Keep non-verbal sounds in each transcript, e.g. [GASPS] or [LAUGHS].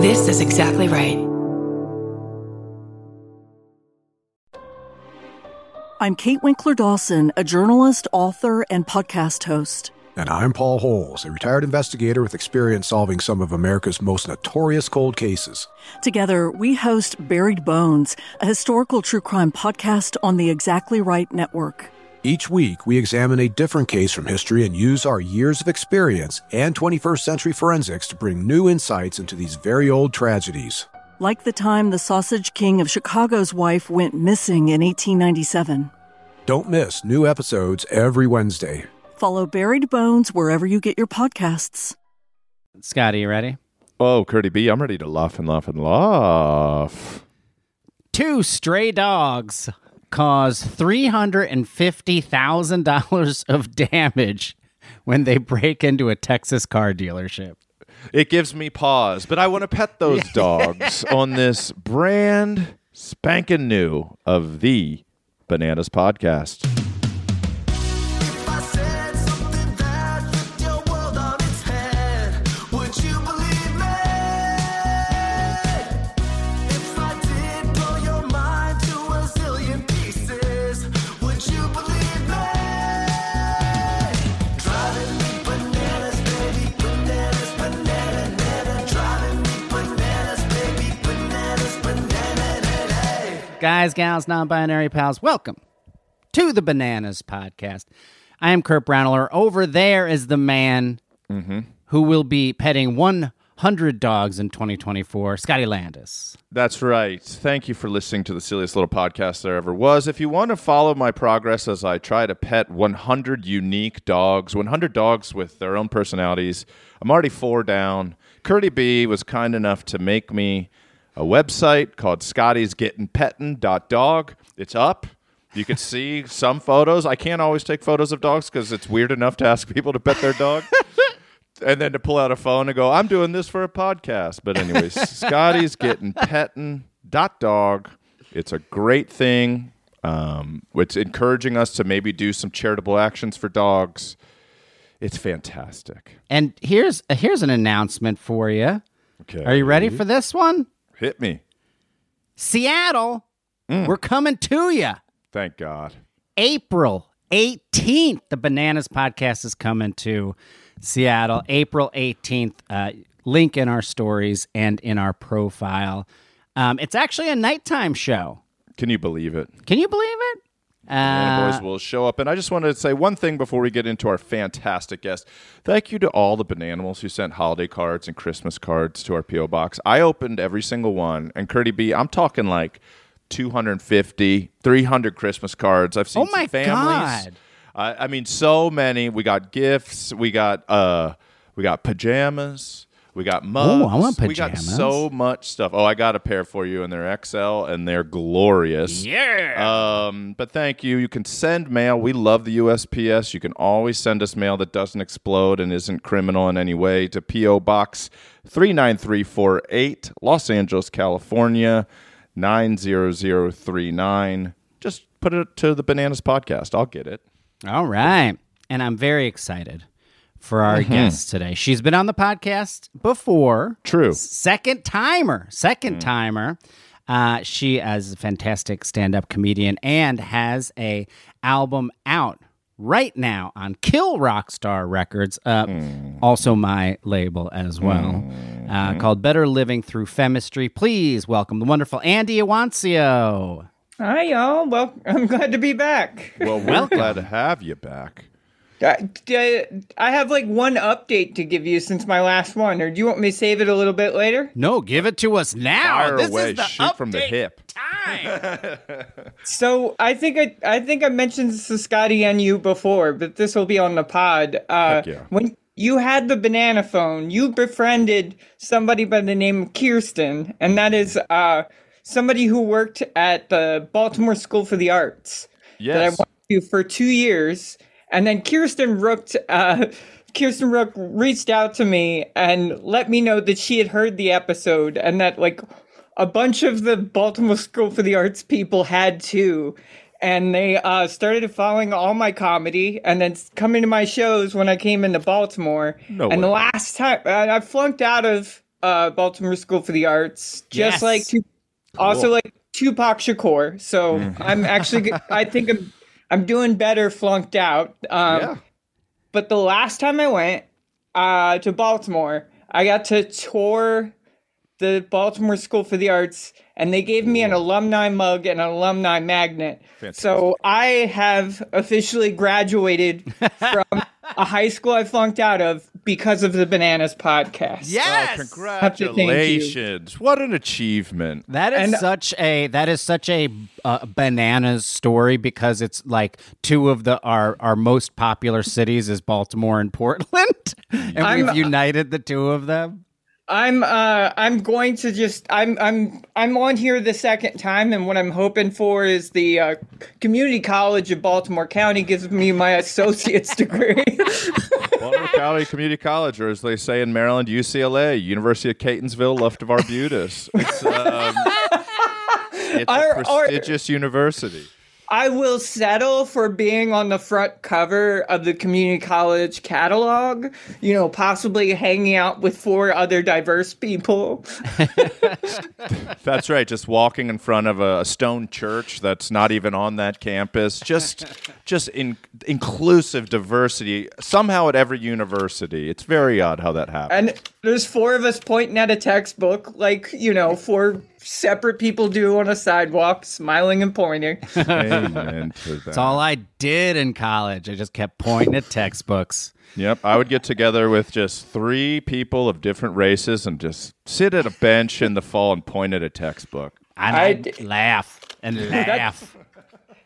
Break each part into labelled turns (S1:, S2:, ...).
S1: This is exactly right.
S2: I'm Kate Winkler Dawson, a journalist, author, and podcast host.
S3: And I'm Paul Holes, a retired investigator with experience solving some of America's most notorious cold cases.
S2: Together, we host Buried Bones, a historical true crime podcast on the Exactly Right Network.
S3: Each week, we examine a different case from history and use our years of experience and 21st century forensics to bring new insights into these very old tragedies.
S2: Like the time the Sausage King of Chicago's wife went missing in 1897.
S3: Don't miss new episodes every Wednesday.
S2: Follow Buried Bones wherever you get your podcasts.
S4: Scotty, you ready?
S5: Oh, Curdy B, I'm ready to laugh and laugh and laugh.
S4: Two stray dogs cause $350,000 of damage when they break into a Texas car dealership.
S5: It gives me pause, but I want to pet those [LAUGHS] dogs on this brand spanking new of the Bananas podcast.
S4: Guys, gals, non binary pals, welcome to the Bananas Podcast. I am Kurt Braunohler. Over there is the man mm-hmm. who will be petting 100 dogs in 2024, Scotty Landis.
S5: That's right. Thank you for listening to the silliest little podcast there ever was. If you want to follow my progress as I try to pet 100 unique dogs, 100 dogs with their own personalities, I'm already four down. Curdy B was kind enough to make me a website called Scotty's Getting Pettin.dog. It's up. You can see some photos. I can't always take photos of dogs because it's weird enough to ask people to pet their dog. [LAUGHS] and then to pull out a phone and go, I'm doing this for a podcast. But anyways, [LAUGHS] Scotty's getting petting dot dog. It's a great thing. Um, it's encouraging us to maybe do some charitable actions for dogs. It's fantastic.
S4: And here's here's an announcement for you.
S5: Okay.
S4: Are you ready for this one?
S5: Hit me.
S4: Seattle, we're coming to you.
S5: Thank God.
S4: April 18th, the Bananas podcast is coming to Seattle. April 18th. Uh, link in our stories and in our profile. Um, it's actually a nighttime show.
S5: Can you believe it?
S4: Can you believe it?
S5: And
S4: Uh,
S5: boys will show up. And I just wanted to say one thing before we get into our fantastic guest. Thank you to all the Bananimals who sent holiday cards and Christmas cards to our P.O. box. I opened every single one. And Curdy B, I'm talking like 250, 300 Christmas cards. I've seen
S4: Oh my
S5: families.
S4: God.
S5: I, I mean, so many. We got gifts. We got uh, we got pajamas. We got mugs.
S4: Ooh, I want pajamas.
S5: We got so much stuff. Oh, I got a pair for you, and they're XL, and they're glorious.
S4: yeah.
S5: Um, but thank you. You can send mail. We love the USPS. You can always send us mail that doesn't explode and isn't criminal in any way to P.O. Box 39348, Los Angeles, California 90039. Just put it to the Bananas Podcast. I'll get it.
S4: All right. And I'm very excited for our guest today. She's been on the podcast before.
S5: True.
S4: Second timer. Second timer. Uh, she is a fantastic stand-up comedian and has a album out right now on Kill Rock Stars Records, uh, also my label as well, uh, called Better Living Through Femistry. Please welcome the wonderful Andy Iwancio.
S6: Hi, y'all. Well, [LAUGHS] I'm glad to be back.
S5: Well, we're glad to have you back.
S6: D- I have like one update to give you since my last one, or do you want me to save it a little bit later?
S4: No, give it to us now.
S5: Fire
S4: this
S5: away.
S4: is the
S5: Shoot from the
S4: update
S5: hip.
S4: Time. [LAUGHS]
S6: So I think I, I think I mentioned this to Scotty and you before, but this will be on the pod. Uh,
S5: Heck yeah.
S6: When you had the banana phone, you befriended somebody by the name of Kirsten, and that is uh, somebody who worked at the Baltimore School for the Arts. that I
S5: Yes.
S6: went to for two years. And then Kirsten Rook, uh, Kirsten Rook reached out to me and let me know that she had heard the episode and that like a bunch of the Baltimore School for the Arts people had too. And they uh, started following all my comedy and then coming to my shows when I came into Baltimore.
S5: No
S6: and the last time I flunked out of uh, Baltimore School for the Arts, just
S4: Yes.
S6: like Tu- also like Tupac Shakur. So
S5: Mm.
S6: I'm actually, [LAUGHS] I think I'm, I'm doing better flunked out. Um,
S5: yeah.
S6: But the last time I went uh, to Baltimore, I got to tour the Baltimore School for the Arts, and they gave me an alumni mug and an alumni magnet. So I have officially graduated [LAUGHS] from a high school I flunked out of because of the Bananas podcast.
S4: Yes.
S6: Have to thank you.
S5: Congratulations! What an achievement.
S4: That is
S6: And-
S4: such a that is such a uh, bananas story because it's like two of the our our most popular cities is Baltimore and Portland, [LAUGHS] and
S6: I'm-
S4: we've united the two of them.
S6: I'm uh I'm going to just I'm I'm I'm on here the second time and what I'm hoping for is the uh, community college of Baltimore County gives me my [LAUGHS] associate's degree. [LAUGHS]
S5: Baltimore County Community College, or as they say in Maryland, UCLA, University of Catonsville, left of Arbutus. It's, um, [LAUGHS] it's a
S6: Our- our-
S5: prestigious university.
S6: I will settle for being on the front cover of the community college catalog, you know, possibly hanging out with four other diverse people. [LAUGHS]
S5: That's right. Just walking in front of a, stone church that's not even on that campus. Just, [LAUGHS] just in, inclusive diversity somehow at every university. It's very odd how that happens.
S6: And there's four of us pointing at a textbook, like, you know, four separate people do on a sidewalk, smiling and pointing. [LAUGHS]
S5: Amen to that.
S4: That's all I did in college. I just kept pointing at textbooks.
S5: Yep, I would get together with just three people of different races and just sit at a bench in the fall and point at a textbook.
S4: And
S6: I
S4: I'd laugh and [LAUGHS] laugh.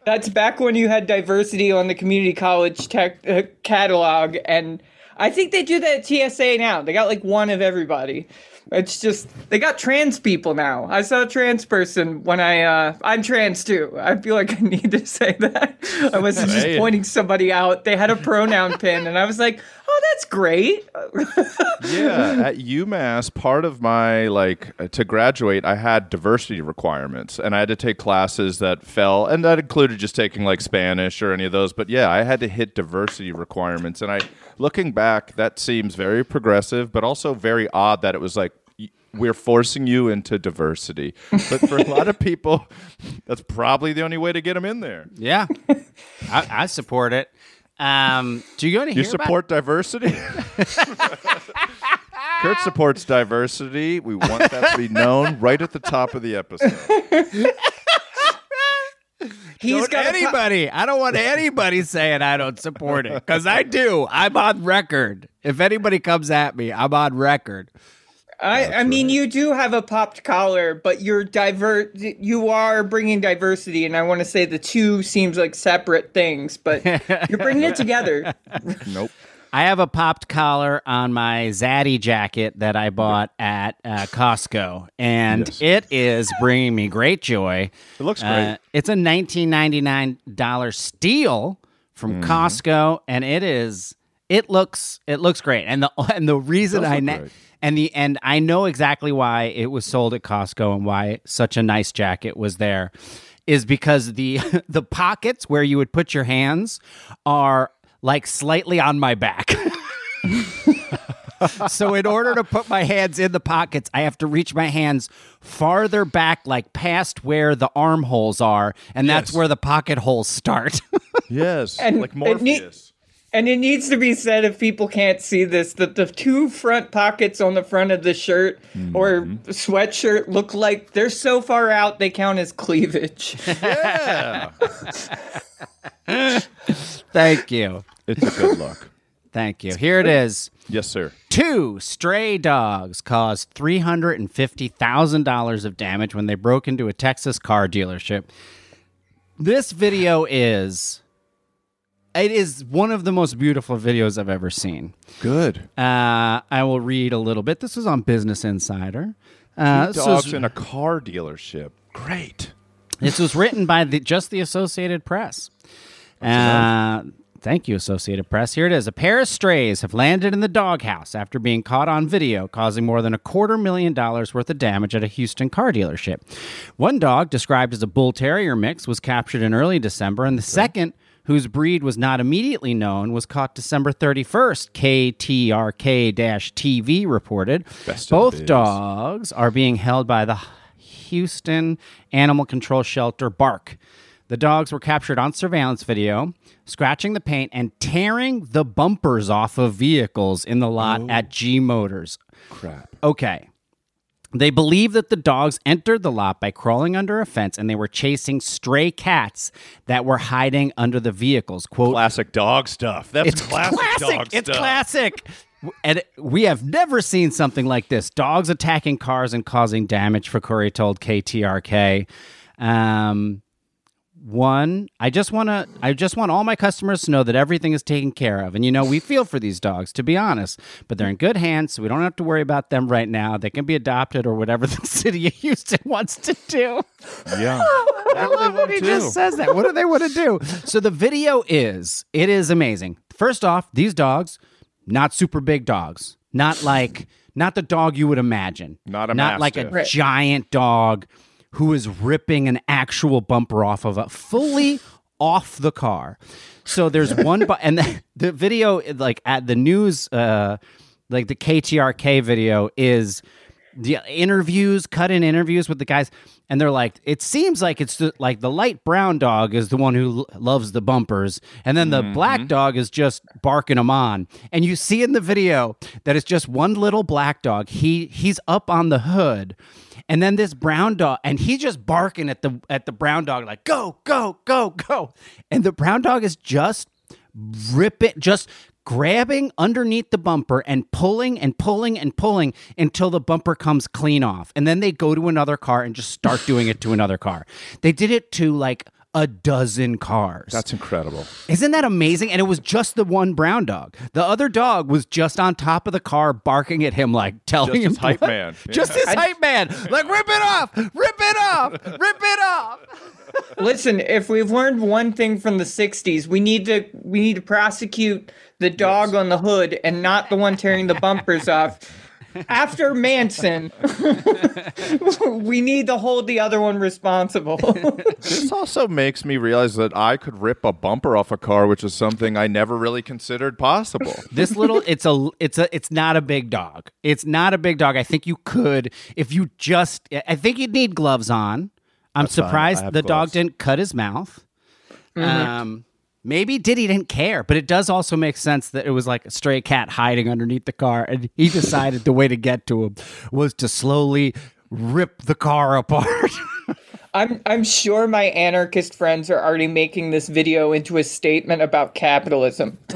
S6: That's back when you had diversity on the community college tech uh, catalog, and I think they do that at TSA now. They got like one of everybody. It's just they got trans people now. I saw a trans person when I uh I'm trans too. I feel like I [LAUGHS] need to say that. I wasn't just pointing somebody out. They had a pronoun [LAUGHS] pin and I was like, "Oh, that's great." [LAUGHS]
S5: Yeah, at UMass, part of my like uh, to graduate, I had diversity requirements, and I had to take classes that fell, and that included just taking like Spanish or any of those. But yeah, I had to hit diversity requirements, and I, looking back, that seems very progressive, but also very odd that it was like. We're forcing you into diversity, but for a lot of people, [LAUGHS] that's probably the only way to get them in there.
S4: Yeah, I, I support it. Um, do you go to
S5: You
S4: hear about-
S5: support diversity? [LAUGHS] Kurt supports diversity. We want that to be known right at the top of the episode. [LAUGHS]
S6: He's
S4: Don't
S6: got a po-
S4: anybody. I don't want anybody saying I don't support it because I do. I'm on record. If anybody comes at me, I'm on record.
S6: I, I mean, you do have a popped collar, but you're diver. You are bringing diversity, and I want to say the two seems like separate things, but [LAUGHS] you're bringing it together.
S5: Nope.
S4: I have a popped collar on my Zaddy jacket that I bought at uh, Costco, and
S5: Yes.
S4: it is bringing me great joy.
S5: It looks
S4: Uh,
S5: great.
S4: it's a $1999 steal from
S5: Mm-hmm.
S4: Costco, and it is. It looks. It looks great, and the [LAUGHS] and the reason I na- and the and I know exactly why it was sold at Costco and why such a nice jacket was there, is because the [LAUGHS] the pockets where you would put your hands are like slightly on my back. [LAUGHS] so in order to put my hands in the pockets, I have to reach my hands farther back, like past where the armholes are, and that's
S5: Yes.
S4: where the pocket holes start. [LAUGHS]
S5: Yes.
S6: And
S5: like
S6: it need-
S5: Morpheus.
S6: And it needs to be said if people can't see this that the two front pockets on the front of the shirt or mm-hmm. sweatshirt look like they're so far out they count as cleavage.
S5: yeah. [LAUGHS]
S4: Thank you.
S5: It's a good look. [LAUGHS]
S4: Thank you. Here it is.
S5: Yes, sir.
S4: Two stray dogs caused $350,000 of damage when they broke into a Texas car dealership. This video is it is one of the most beautiful videos I've ever seen.
S5: Good.
S4: Uh, I will read a little bit. This was on Business Insider. Uh, this,
S5: Dogs
S4: was,
S5: in a car dealership. Great.
S4: this was written by the, just the Associated Press. Uh, thank you, Associated Press. Here it is. A pair of strays have landed in the doghouse after being caught on video, causing more than a quarter million dollars worth of damage at a Houston car dealership. One dog, described as a bull terrier mix, was captured in early December, and the second whose breed was not immediately known, was caught December 31st, KTRK TV reported.
S5: Best of
S4: Both dogs are being held by the Houston Animal Control Shelter Bark. The dogs were captured on surveillance video, scratching the paint and tearing the bumpers off of vehicles in the lot at G Motors.
S5: Crap.
S4: Okay. They believe that the dogs entered the lot by crawling under a fence and they were chasing stray cats that were hiding under the vehicles. Quote,
S5: Classic dog stuff. That's
S4: it's
S5: classic, dog stuff.
S4: It's
S5: stuff.
S4: classic. And we have never seen something like this. Dogs attacking cars and causing damage. Fakuri told KTRK. Um, one, I just want to. I just want all my customers to know that everything is taken care of. And you know, we feel for these dogs, to be honest, but they're in good hands, so we don't have to worry about them right now. They can be adopted or whatever [LAUGHS] the city of Houston wants to do.
S5: Yeah. [LAUGHS]
S4: I love when he just says that. What do they want to do? So the video is it is amazing. First off, these dogs, not super big dogs, not like not the dog you would imagine,
S5: Not a
S4: not like a
S5: mastiff.
S4: giant dog who is ripping an actual bumper off of a fully off the car. So there's one, bu- and the, [LAUGHS] the video like at the news, uh, like the KTRK video is the interviews, cut in interviews with the guys, and they're like, it seems like it's the, like the light brown dog is the one who l- loves the bumpers, and then the mm-hmm. black dog is just barking them on. And you see in the video that it's just one little black dog. He he's up on the hood, and then this brown dog, and he's just barking at the at the brown dog like, go go go go, and the brown dog is just ripping, just grabbing underneath the bumper and pulling and pulling and pulling until the bumper comes clean off. And then they go to another car and just start doing it to another car. They did it to like a dozen cars.
S5: That's incredible.
S4: Isn't that amazing? And it was just the one brown dog. The other dog was just on top of the car barking at him, like telling
S5: Just
S4: him
S5: his hype
S4: what-
S5: man. [LAUGHS]
S4: Just
S5: Yeah.
S4: his hype man. Like, rip it off, rip it off, rip it off. [LAUGHS]
S6: Listen, if we've learned one thing from the ¡60s, we need to we need to prosecute the dog on the hood and not the one tearing the bumpers off. After Manson, [LAUGHS] we need to hold the other one responsible. [LAUGHS]
S5: This also makes me realize that I could rip a bumper off a car, which is something I never really considered possible. [LAUGHS]
S4: This little it's a it's a it's not a big dog. It's not a big dog. I think you could if you just I think you'd need gloves on. I'm
S5: fine. I
S4: surprised
S5: have
S4: the dog didn't cut his mouth. Um maybe Diddy didn't care, but it does also make sense that it was like a stray cat hiding underneath the car and he [LAUGHS] decided the way to get to him was to slowly rip the car apart. [LAUGHS]
S6: I'm I'm sure my anarchist friends are already making this video into a statement about capitalism. [LAUGHS]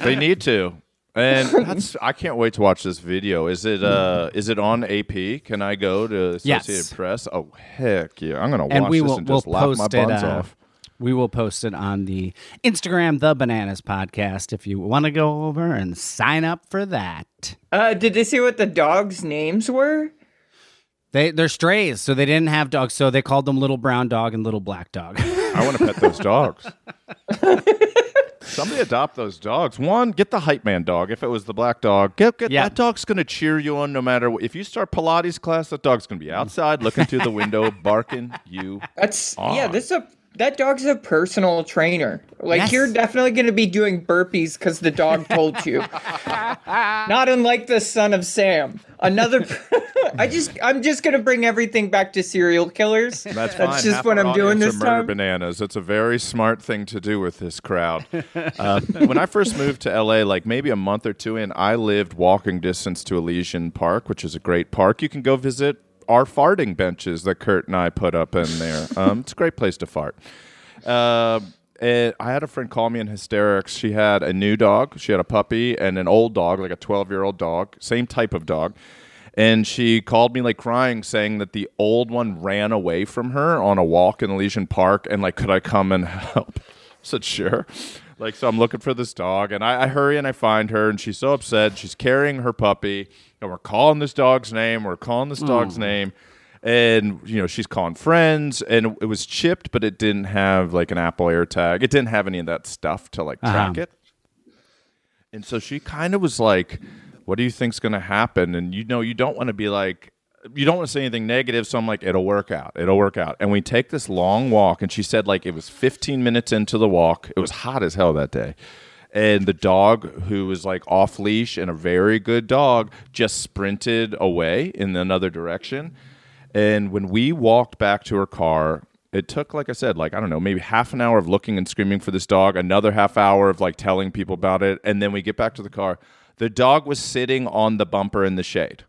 S5: They need to. And that's I can't wait to watch this video. Is it uh is it on AP? Can I go to Associated
S4: Yes.
S5: Press? Oh heck yeah. I'm gonna watch
S4: and we
S5: this
S4: will
S5: and
S4: we'll
S5: just laugh
S4: post
S5: my
S4: it.
S5: buns
S4: uh,
S5: off.
S4: We will post it on the Instagram, the Bananas Podcast, if you want to go over and sign up for that.
S6: Uh, did they say what the dogs' names were?
S4: They they're strays, so they didn't have dogs, so they called them Little Brown Dog and Little Black Dog. [LAUGHS]
S5: I want to pet those dogs. [LAUGHS] Somebody adopt those dogs. One, get the hype man dog. If it was the black dog, get, get
S4: Yeah.
S5: that dog's going to cheer you on no matter what. If you start Pilates class, that dog's going to be outside looking through the window, barking you.
S6: That's yeah. This is a that dog's a personal trainer. Like
S4: Yes.
S6: you're definitely going to be doing burpees because the dog told you. [LAUGHS] Not unlike the son of Sam. Another. [LAUGHS] I just I'm just going to bring everything back to serial killers.
S5: That's fine.
S6: That's just
S5: Half
S6: what I'm doing this
S5: are murder
S6: time.
S5: bananas. It's a very smart thing to do with this crowd. Uh, when I first moved to LA, like maybe a month or two in, I lived walking distance to Elysian Park, which is a great park. You can go visit our farting benches that Kurt and I put up in there. [LAUGHS] Um, it's a great place to fart. Uh, and I had a friend call me in hysterics. She had a new dog. She had a puppy and an old dog, like a 12 year old dog, same type of dog. And she called me like crying, saying that the old one ran away from her on a walk in Elysian Park, and like, could I come and [LAUGHS] help? I said, sure. Like, so I'm looking for this dog, and I, I hurry and I find her, and she's so upset. She's carrying her puppy, and we're calling this dog's name. We're calling this dog's name, and you know she's calling friends, and it was chipped, but it didn't have like an Apple AirTag. It didn't have any of that stuff to like track
S4: Uh-huh.
S5: it. And so she kind of was like, "What do you think's going to happen?" And you know, you don't want to be like, you don't want to say anything negative. So I'm like, it'll work out. It'll work out. And we take this long walk. And she said, like, it was 15 minutes into the walk. It was hot as hell that day. And the dog, who was like off leash and a very good dog, just sprinted away in another direction. And when we walked back to her car, it took, like I said, like, I don't know, maybe half an hour of looking and screaming for this dog, another half hour of like telling people about it. And then we get back to the car. The dog was sitting on the bumper in the shade.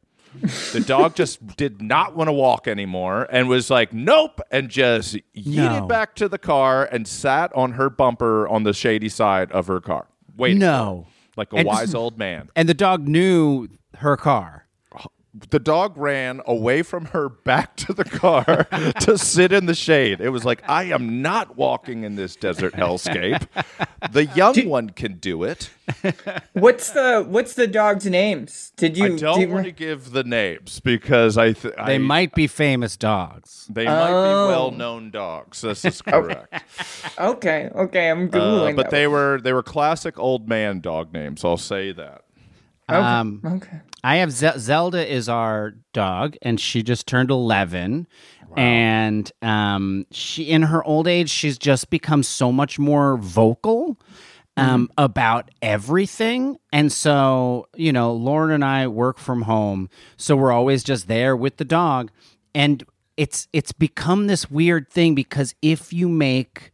S5: The dog just did not want to walk anymore and was like, nope, and just yeeted
S4: No.
S5: back to the car and sat on her bumper on the shady side of her car. Waiting.
S4: No.
S5: Like a
S4: And-
S5: wise old man.
S4: And the dog knew her car.
S5: The dog ran away from her back to the car [LAUGHS] to sit in the shade. It was like, I am not walking in this desert hellscape. The young one can do it.
S6: What's the what's the dog's names? Did you?
S5: I
S6: do
S5: don't
S6: you-
S5: want to give the names because I th-
S4: They
S5: I-
S4: might be famous dogs.
S5: they might
S6: Oh.
S5: be well-known dogs. This is correct.
S6: Okay, okay, I'm
S5: Uh,
S6: googling.
S5: but
S6: that
S5: they were they were classic old man dog names. I'll say that.
S6: One. Okay,
S4: Um,
S6: okay.
S4: I have Ze- Zelda is our dog, and she just turned eleven. And um, she, in her old age, she's just become so much more vocal um, about everything. And so, you know, Lauren and I work from home, so we're always just there with the dog. And it's it's become this weird thing because if you make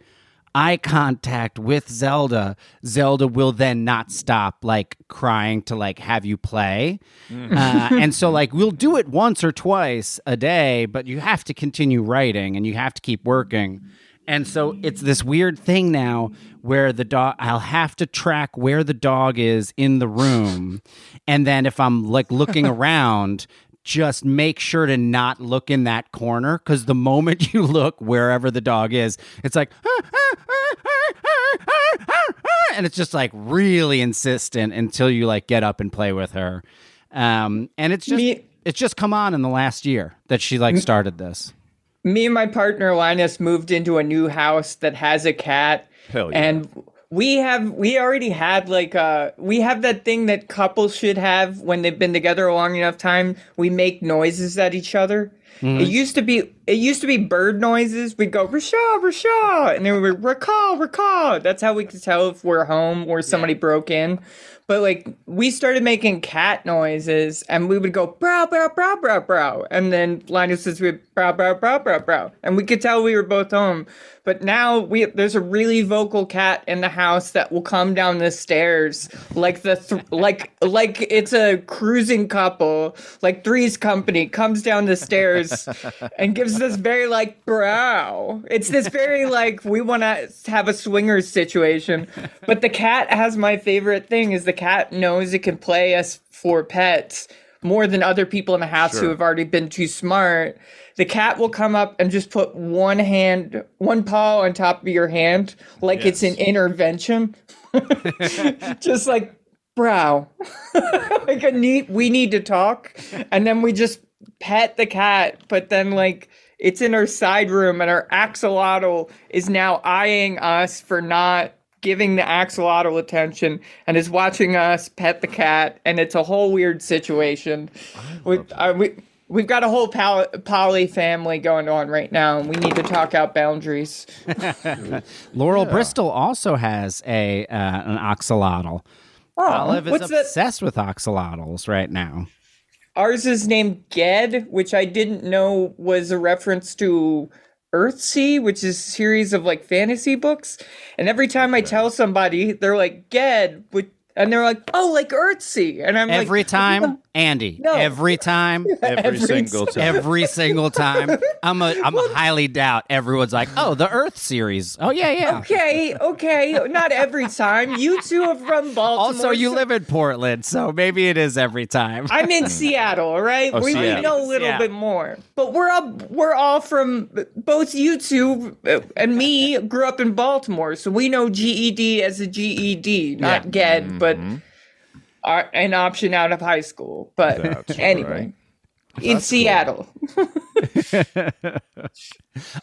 S4: eye contact with Zelda, Zelda will then not stop like crying to like have you play. Uh, and so [LAUGHS] like we'll do it once or twice a day, but you have to continue writing and you have to keep working. And so it's this weird thing now where the dog I'll have to track where the dog is in the room. [LAUGHS] And then if I'm like looking around, just make sure to not look in that corner because the moment [LAUGHS] you look wherever the dog is, it's like, ah, ah, ah, and it's just like really insistent until you like get up and play with her. Um, and it's just
S6: Me-
S4: it's just come on in the last year that she like started this.
S6: me and my partner Linus moved into a new house that has a cat.
S5: Hell yeah.
S6: And we have we already had like uh we have that thing that couples should have when they've been together a long enough time. We make noises at each other. It mm-hmm. used to be it used to be bird noises. We'd go Rashaw, Rashaw, and then we would recall, recall. That's how we could tell if we're home or somebody broke in. But like we started making cat noises and we would go brow brow brow brow brow and then Linus says we brow, brow brow brow brow and we could tell we were both home. But now we there's a really vocal cat in the house that will come down the stairs like the th- like like it's a cruising couple like Three's Company comes down the stairs and gives this very like brow. It's this very like we want to have a swingers situation. But the cat has my favorite thing is the cat knows it can play us for pets more than other people in the house who have already been too smart. The cat will come up and just put one hand, one paw on top of your hand, like it's an intervention. [LAUGHS] just like brow. [LAUGHS] like a neat we need to talk. And then we just pet the cat, but then like it's in our side room and our axolotl is now eyeing us for not giving the axolotl attention and is watching us pet the cat and it's a whole weird situation. We, uh, we We've got a whole pal- poly family going on right now, and we need to talk out boundaries. [LAUGHS]
S4: Laurel Bristol also has a uh, an axolotl. Olive is
S6: what's that?
S4: obsessed with axolotls right now.
S6: Ours is named Ged, which I didn't know was a reference to Earthsea, which is a series of like fantasy books. And every time I tell somebody, they're like Ged, which, and they're like, oh, like Earthsea, and I'm
S4: Every
S6: like,
S4: time, Andy.
S6: No.
S4: Every time. [LAUGHS]
S5: Every,
S6: Every
S5: single time.
S4: Every single time. I'm a I'm a highly doubt everyone's like, oh, the Earth series. Oh yeah, yeah.
S6: Okay, okay, not every time. You two have run Baltimore.
S4: Also, you
S6: so-
S4: live in Portland, so maybe it is every time.
S6: I'm in Seattle, right?
S5: Oh,
S6: we, we
S5: Seattle.
S6: know a little
S4: Yeah.
S6: bit more. But we're all we're all from both you two uh, and me grew up in Baltimore, so we know GED as a GED, not
S4: Yeah.
S6: GED, but uh, an option out of high school. But
S5: That's
S6: anyway,
S5: right.
S6: in Seattle. [LAUGHS] [LAUGHS]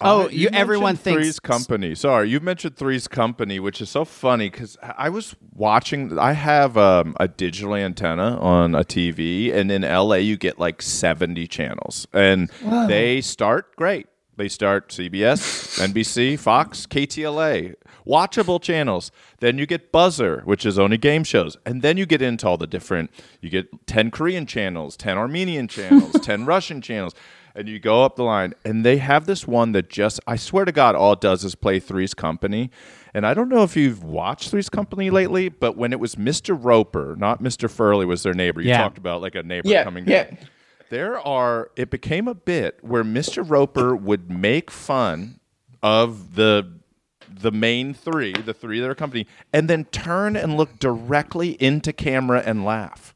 S4: Oh,
S5: Uh,
S4: you- everyone thinks-
S5: Three's Company. Sorry, you mentioned Three's Company, which is so funny because I was watching. I have um, a digital antenna on a TV, and in LA, you get like seventy channels, and they start great. They start CBS, NBC, Fox, KTLA, watchable channels. Then you get Buzzr, which is only game shows, and then you get into all the different. You get ten Korean channels, ten Armenian channels, [LAUGHS] ten Russian channels and you go up the line and they have this one that just i swear to god all it does is play three's company and i don't know if you've watched three's company lately but when it was mr roper not mr furley was their neighbor you
S4: Yeah.
S5: talked about like a neighbor
S6: Yeah,
S5: coming
S6: yeah.
S5: there are it became a bit where mr roper would make fun of the the main three the three that are company and then turn and look directly into camera and laugh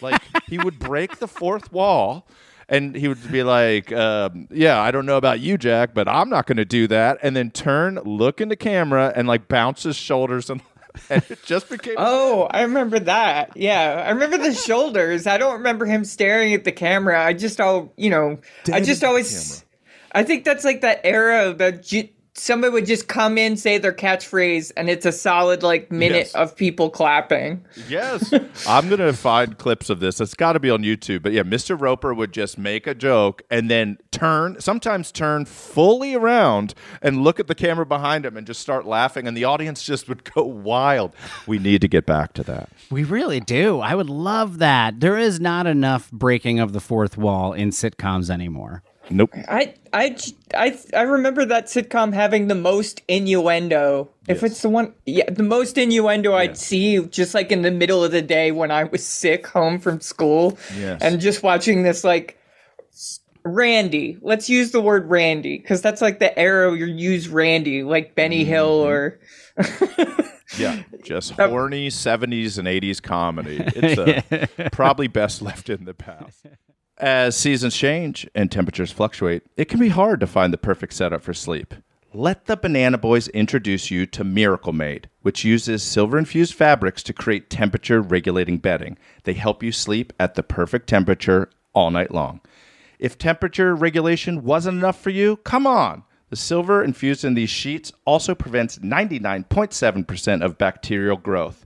S5: like he would break the fourth wall and he would be like, um, "Yeah, I don't know about you, Jack, but I'm not going to do that." And then turn, look into camera, and like bounce his shoulders, and, [LAUGHS] and it just became. [LAUGHS]
S6: Oh, I remember that. Yeah, I remember the shoulders. I don't remember him staring at the camera. I just all, you know, I just always. I think that's like that era that j- somebody would just come in, say their catchphrase, and it's a solid like minute
S5: Yes.
S6: of people clapping.
S5: Yes, [LAUGHS] I'm gonna find clips of this. It's got to be on YouTube. But yeah, Mr. Roper would just make a joke and then turn, sometimes turn fully around and look at the camera behind him and just start laughing, and the audience just would go wild. We need to get back to that.
S4: We really do. I would love that. There is not enough breaking of the fourth wall in sitcoms anymore.
S5: Nope.
S6: I I I I remember that sitcom having the most innuendo. If it's the one, yeah, the most innuendo I'd see just like in the middle of the day when I was sick home from school.
S5: Yes.
S6: And just watching this, like, Randy. Let's use the word Randy because that's like the era you use Randy, like Benny Hill or. [LAUGHS]
S5: Yeah, just horny 70s and 80s comedy. It's uh, [LAUGHS] probably best left in the past. As seasons change and temperatures fluctuate, it can be hard to find the perfect setup for sleep. Let the Banana Boys introduce you to Miracle Made, which uses silver infused fabrics to create temperature regulating bedding. They help you sleep at the perfect temperature all night long. If temperature regulation wasn't enough for you, come on. The silver infused in these sheets also prevents 99.7% of bacterial growth.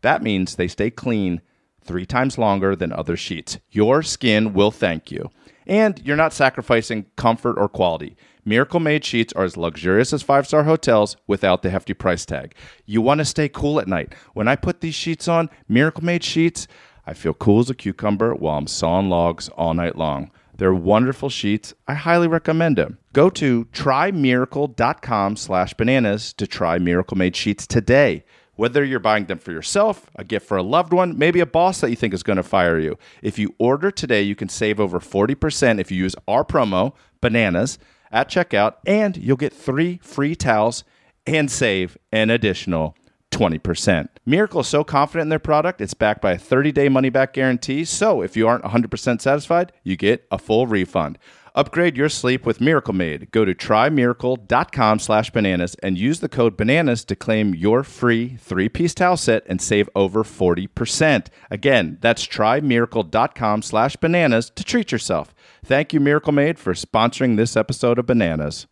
S5: That means they stay clean three times longer than other sheets. Your skin will thank you. And you're not sacrificing comfort or quality. Miracle Made sheets are as luxurious as five star hotels without the hefty price tag. You want to stay cool at night. When I put these sheets on, Miracle Made sheets, I feel cool as a cucumber while I'm sawing logs all night long. They're wonderful sheets. I highly recommend them. Go to trymiracle.com slash bananas to try Miracle Made sheets today. Whether you're buying them for yourself, a gift for a loved one, maybe a boss that you think is going to fire you. If you order today, you can save over 40% if you use our promo, bananas, at checkout, and you'll get three free towels and save an additional 20%. Miracle is so confident in their product, it's backed by a 30 day money back guarantee. So if you aren't 100% satisfied, you get a full refund. Upgrade your sleep with Miracle Made. Go to trymiracle.com slash bananas and use the code bananas to claim your free three piece towel set and save over 40%. Again, that's trymiracle.com slash bananas to treat yourself. Thank you, Miracle Made, for sponsoring this episode of Bananas.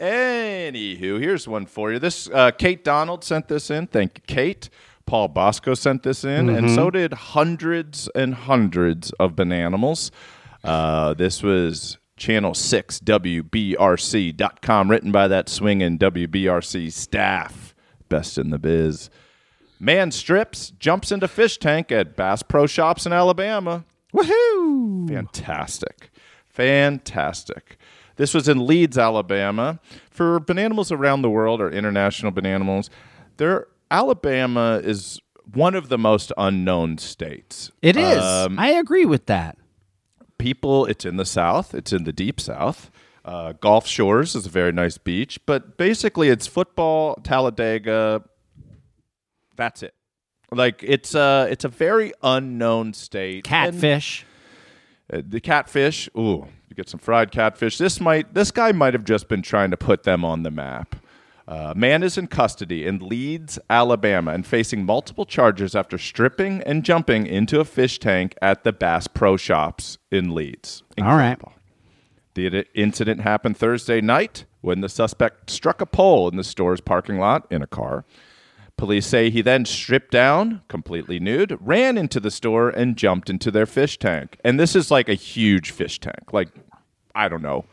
S5: Anywho, here's one for you. This uh, Kate Donald sent this in. Thank you, Kate. Paul Bosco sent this in, and so did hundreds and hundreds of bananimals. Uh, this was Channel 6 WBRC.com, written by that swinging WBRC staff. Best in the biz. Man strips, jumps into fish tank at Bass Pro Shops in Alabama.
S4: Woohoo!
S5: Fantastic. Fantastic. This was in Leeds, Alabama. For bananimals around the world or international bananimals, there Alabama is one of the most unknown states.
S4: It is.
S5: Um,
S4: I agree with that.
S5: People it's in the south it's in the deep south. Uh, gulf shores is a very nice beach but basically it's football talladega that's it. Like it's a it's a very unknown state. And,
S4: Catfish.
S5: uh, the catfish ooh you get some fried catfish. This might this guy might have just been trying to put them on the map uh, man is in custody in Leeds, Alabama, and facing multiple charges after stripping and jumping into a fish tank at the Bass Pro Shops in Leeds.
S4: All right.
S5: Incredible. The incident happened Thursday night when the suspect struck a pole in the store's parking lot in a car. Police say he then stripped down, completely nude, ran into the store, and jumped into their fish tank. And this is like a huge fish tank, like, I don't know,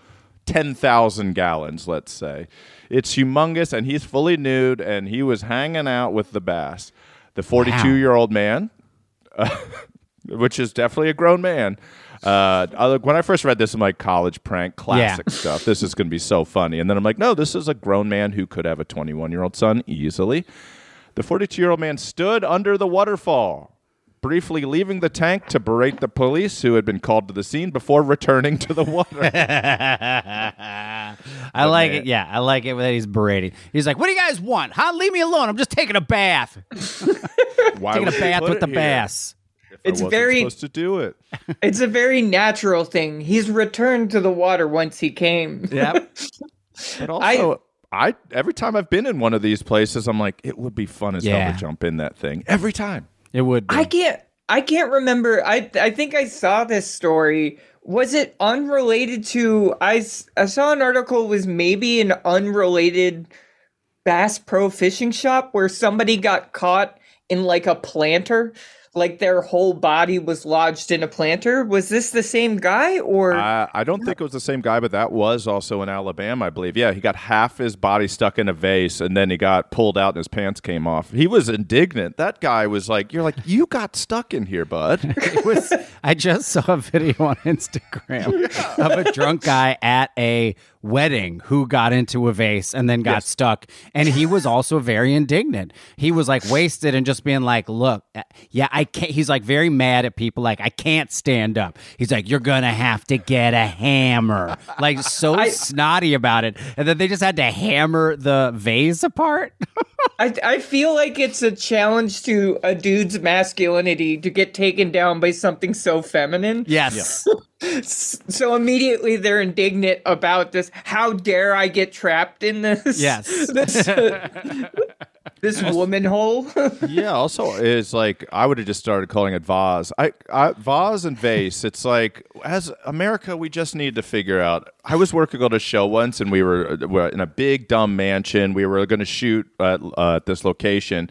S5: 10,000 gallons, let's say. It's humongous, and he's fully nude, and he was hanging out with the bass. The 42 year old man, [LAUGHS] which is definitely a grown man. Uh, when I first read this, I'm like, college prank, classic stuff. This is going to be so funny. And then I'm like, no, this is a grown man who could have a 21 year old son easily. The 42 year old man stood under the waterfall, briefly leaving the tank to berate the police who had been called to the scene before returning to the water. [LAUGHS]
S4: I like
S5: man.
S4: it. Yeah, I like it that he's berating. He's like, "What do you guys want? Huh? Leave me alone. I'm just taking a bath. [LAUGHS]
S5: Why
S4: taking a bath with the
S5: here
S4: bass."
S5: if I
S6: It's
S5: wasn't
S6: very-
S5: supposed to do it. [LAUGHS]
S6: It's a very natural thing. He's returned to the water once he came.
S4: Yep.
S5: But also, I, every time I've been in one of these places, I'm like, it would be fun as hell to jump in that thing every time.
S4: It would. Be.
S6: I can't. I can't remember. I I think I saw this story. Was it unrelated to? I I saw an article. Was maybe an unrelated Bass Pro Fishing Shop where somebody got caught in like a planter, like their whole body was lodged in a planter. Was this the same guy or?
S5: I, I don't think it was the same guy, but that was also in Alabama, I believe. Yeah, he got half his body stuck in a vase, and then he got pulled out, and his pants came off. He was indignant. That guy was like, "You're like, you got stuck in here, bud." [LAUGHS]
S4: It was. I just saw a video on Instagram [LAUGHS] of a drunk guy at a wedding who got into a vase and then got
S5: Yes.
S4: stuck, and he was also very indignant. He was like wasted and just being like, "Look, uh, yeah, I can't." He's like very mad at people. Like, I can't stand up. He's like, "You're gonna have to get a hammer." Like so [LAUGHS] snotty about it, and then they just had to hammer the vase apart. [LAUGHS]
S6: I, I feel like it's a challenge to a dude's masculinity to get taken down by something so feminine.
S4: yes. [LAUGHS]
S6: So immediately they're indignant about this. How dare I get trapped in this?
S4: Yes.
S6: this, this woman hole. [LAUGHS]
S5: yeah. Also, is like I would have just started calling it vase. I, I vase and vase. It's like as America, we just need to figure out. I was working on a show once, and we were, were in a big dumb mansion. We were going to shoot at, uh, this location.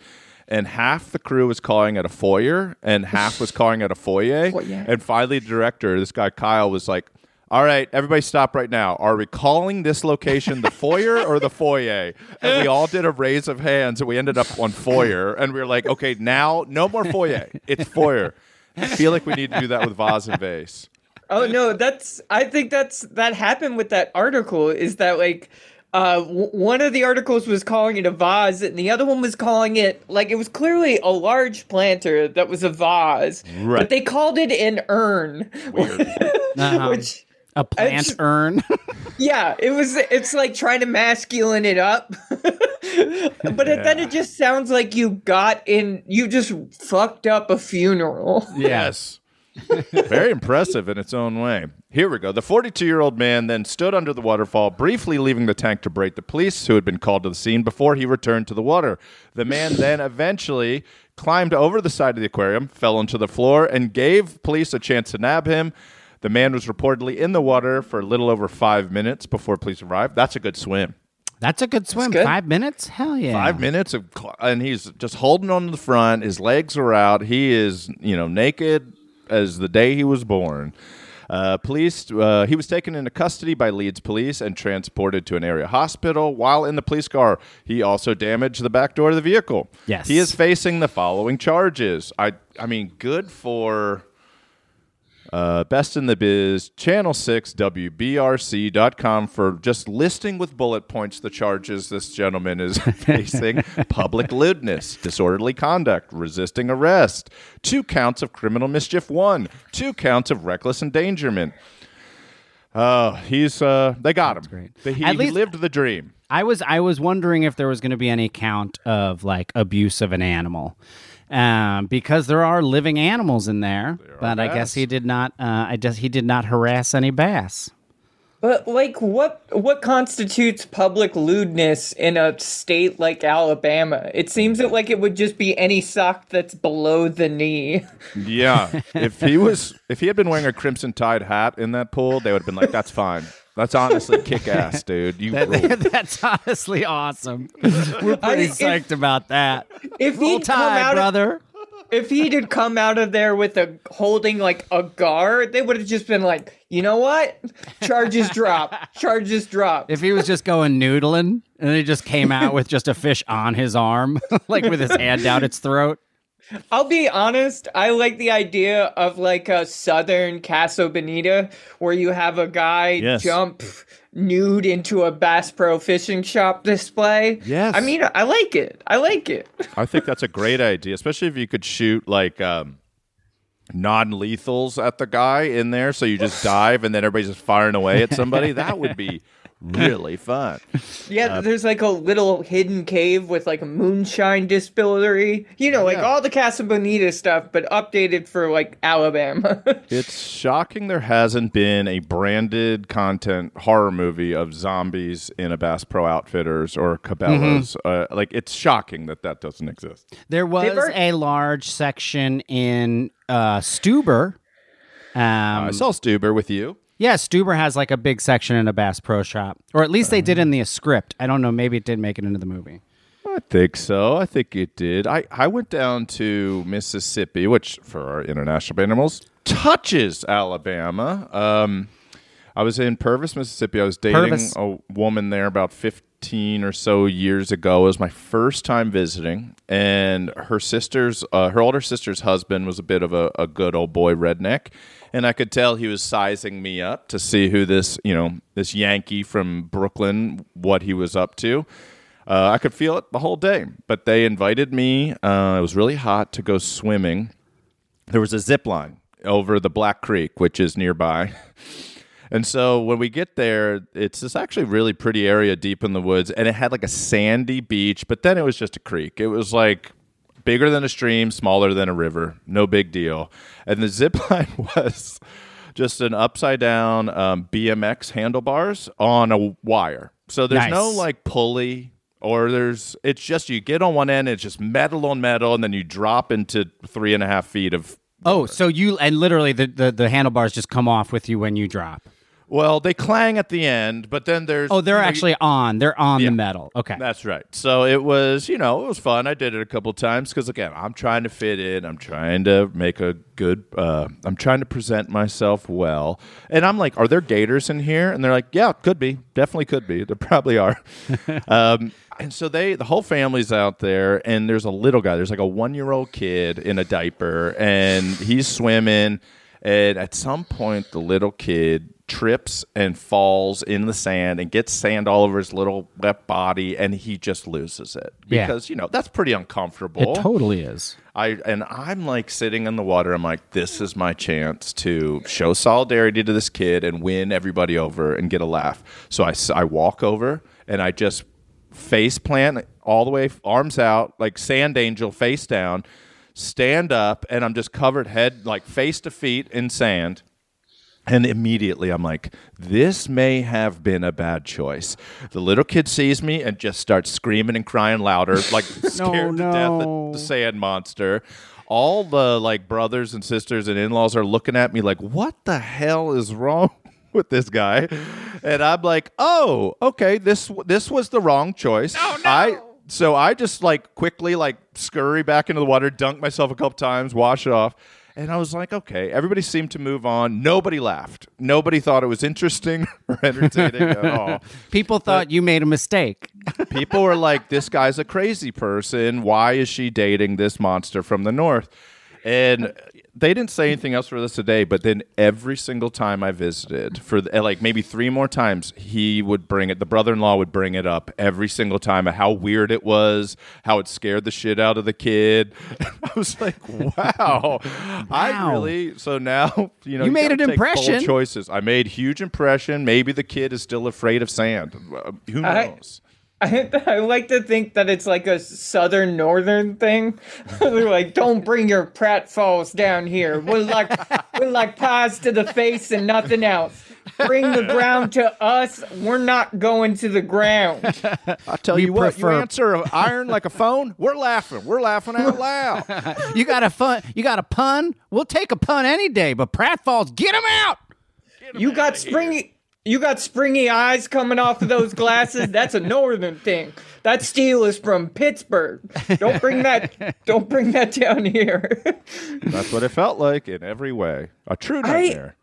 S5: And half the crew was calling it a foyer, and half was [LAUGHS] calling it a foyer.
S6: Foyer.
S5: And finally, the director, this guy Kyle, was like, "All right, everybody, stop right now. Are we calling this location the foyer or the foyer?" And we all did a raise of hands, and we ended up on foyer. And we were like, "Okay, now no more foyer. It's foyer." I feel like we need to do that with vase and vase.
S6: oh no, that's. I think that's that happened with that article. Is that like. Uh, w- one of the articles was calling it a vase, and the other one was calling it like it was clearly a large planter that was a vase,
S5: Right.
S6: but they called it an urn,
S5: Weird.
S4: Uh-huh. [LAUGHS]
S6: which
S4: A plant
S6: just-
S4: urn. [LAUGHS]
S6: Yeah, it was. It's like trying to masculine it up, [LAUGHS] but it, then it just sounds like you got in. You just fucked up a funeral. [LAUGHS]
S5: Yes. Very impressive in its own way. Here we go. The 42 year old man then stood under the waterfall, briefly leaving the tank to break the police who had been called to the scene before he returned to the water. The man then eventually climbed over the side of the aquarium, fell onto the floor, and gave police a chance to nab him. The man was reportedly in the water for a little over five minutes before police arrived. That's a good swim.
S4: That's a good swim.
S6: good.
S4: Five minutes? Hell yeah.
S5: Five minutes of, cl- and he's just holding on to the front. His legs are out. He is, you know, naked as the day he was born. Uh, police. Uh, he was taken into custody by Leeds police and transported to an area hospital. While in the police car, he also damaged the back door of the vehicle.
S4: Yes.
S5: he is facing the following charges. I, I mean, good for. Uh, best in the biz, channel 6, WBRC.com for just listing with bullet points the charges this gentleman is [LAUGHS] facing public lewdness, disorderly conduct, resisting arrest, two counts of criminal mischief, one, two counts of reckless endangerment. Uh, he's, uh, they got him.
S4: great.
S5: He,
S4: At
S5: he
S4: least-
S5: lived the dream.
S4: I was I was wondering if there was going to be any count of like abuse of an animal. Um, because there are living animals in there, but I guess he did not. Uh, I just he did not harass any bass.
S6: But like, what what constitutes public lewdness in a state like Alabama? It seems that like it would just be any sock that's below the knee.
S5: Yeah. if he was, if he had been wearing a Crimson Tide hat in that pool, they would have been like, that's fine. That's honestly kick ass, [LAUGHS] dude. You rule. [LAUGHS]
S4: That's honestly awesome. We're pretty
S6: if-
S4: psyched about that.
S6: If
S4: Roll
S6: he'd come
S4: tide,
S6: out,
S4: brother.
S6: if he had come out of there with a holding like a guard, they would have just been like, you know what? Charges drop. Charges drop.
S4: If he was just going noodling and he just came out with just a fish on his arm, [LAUGHS] like with his hand down its throat.
S6: I'll be honest, I like the idea of like a southern Casa Bonita where you have a guy
S5: Yes.
S6: jump nude into a Bass Pro fishing shop display.
S5: Yes.
S6: I mean, I like it. I like it. [LAUGHS]
S5: I think that's a great idea, especially if you could shoot like um, non-lethals at the guy in there, so you just [LAUGHS] dive and then everybody's just firing away at somebody. that would be really [LAUGHS] fun.
S6: Yeah, there's like a little hidden cave with like a moonshine distillery. You know, like
S5: Yeah.
S6: all the Casa Bonita stuff, but updated for like Alabama. [LAUGHS]
S5: It's shocking there hasn't been a branded content horror movie of zombies in a Bass Pro Outfitters or Cabela's. Uh, like it's shocking that that doesn't exist.
S4: There was
S6: were-
S4: a large section in uh, Stuber. Um,
S5: I saw Stuber with you.
S4: Yeah, Stuber has like a big section in a Bass Pro Shop, or at least they did in the script. I don't know. Maybe it did make it into the movie.
S5: I think so. I think it did. I, I went down to Mississippi, which for our international animals touches Alabama. Um, I was in Purvis, Mississippi. I was dating
S4: Purvis.
S5: a woman there about 15 or so years ago. It was my first time visiting, and her sister's, uh, her older sister's husband was a bit of a, a good old boy redneck, and I could tell he was sizing me up to see who this, you know, this Yankee from Brooklyn, what he was up to. Uh, I could feel it the whole day, but they invited me. Uh, it was really hot to go swimming. There was a zip line over the Black Creek, which is nearby. [LAUGHS] And so when we get there, it's this actually really pretty area deep in the woods, and it had like a sandy beach, but then it was just a creek. It was like bigger than a stream, smaller than a river, no big deal. And the [LAUGHS] zip line was just an upside down um, BMX handlebars on a wire. So there's no like pulley or there's it's just you get on one end, it's just metal on metal, and then you drop into three and a half feet of
S4: Oh, so you and literally the, the the handlebars just come off with you when you drop.
S5: Well, they clang at the end, but then there's
S4: Oh, they're
S5: you know,
S4: actually on. They're on
S5: Yeah.
S4: the metal. Okay.
S5: That's right. So it was, you know, it was fun. I did it a couple times because again, I'm trying to fit in. I'm trying to make a good. Uh, I'm trying to present myself well. And I'm like, are there gators in here? And they're like, yeah, could be. Definitely could be. There probably are. [LAUGHS] um, and so they, the whole family's out there, and there's a little guy. There's like a one year old kid in a diaper, and he's swimming. And at some point, the little kid trips and falls in the sand and gets sand all over his little wet body, and he just loses it
S4: Yeah.
S5: because you know that's pretty uncomfortable.
S4: it totally is.
S5: I and I'm like sitting in the water. I'm like, this is my chance to show solidarity to this kid and win everybody over and get a laugh. So i, I walk over and I just face plant all the way, arms out, like sand angel, face down, stand up, and I'm just covered head like face to feet in sand. And immediately I'm like, this may have been a bad choice. The little kid sees me and just starts screaming and crying louder, [LAUGHS] like scared to death
S4: no.
S5: of the sand monster. All the like brothers and sisters and in-laws are looking at me like, what the hell is wrong [LAUGHS] with this guy? And I'm like, oh, okay, this this was the wrong choice. No. I so I just like quickly like scurry back into the water, dunk myself a couple times, wash it off. And I was like, okay, everybody seemed to move on. Nobody laughed. Nobody thought it was interesting [LAUGHS] or entertaining at all. [LAUGHS]
S4: People thought you made a mistake. [LAUGHS]
S5: People were like, this guy's a crazy person. Why is she dating this monster from the north? And they didn't say anything else for this today, but then every single time I visited, for the, like maybe three more times, he would bring it. The brother-in-law would bring it up every single time. Of how weird it was, how it scared the shit out of the kid. [LAUGHS] I was like, wow, I really. So now you know
S4: You made
S5: gotta
S4: an impression.
S5: Choices. I made huge impression. Maybe the kid is still afraid of sand. Uh, Who knows?
S6: I, [LAUGHS] I like to think that it's like a southern northern thing. [LAUGHS] They're like, don't bring your pratfalls down here. We're like we're like pies to the face and nothing else. Bring the ground to us. We're not going to the ground.
S5: I tell
S4: We
S5: you what,
S4: prefer-
S5: you answer a iron like a phone. We're laughing. We're laughing out loud. [LAUGHS]
S4: You got a fun. You got a pun. We'll take a pun any day. But pratfalls, get him out.
S6: You got springy you got springy eyes coming off of those glasses. That's a northern thing. That steel is from Pittsburgh. Don't bring that. don't bring that down here.
S5: That's what it felt like in every way. A true
S6: I-
S5: nightmare.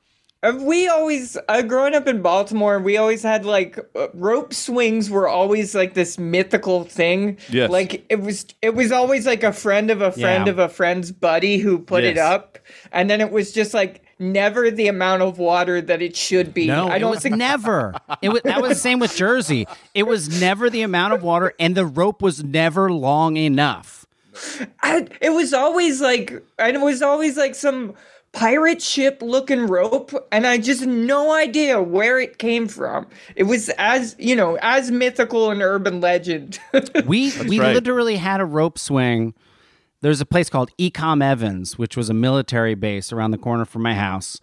S6: Uh, we always, uh, growing up in Baltimore, we always had like uh, rope swings were always like this mythical thing.
S5: Yes.
S6: Like it was, it was always like a friend of a friend
S4: Yeah.
S6: of a friend's buddy who put it up, and then it was just like never the amount of water that it should be.
S4: No,
S6: I
S4: it
S6: don't
S4: was
S6: think
S4: never. It was that was the same with Jersey. It was never the amount of water, and the rope was never long enough.
S6: I, it was always like, and it was always like some pirate ship looking rope, and I just no idea where it came from. It was as you know, as mythical an urban legend. [LAUGHS]
S4: We we
S5: right.
S4: literally had a rope swing. There's a place called Ecom Evans, which was a military base around the corner from my house.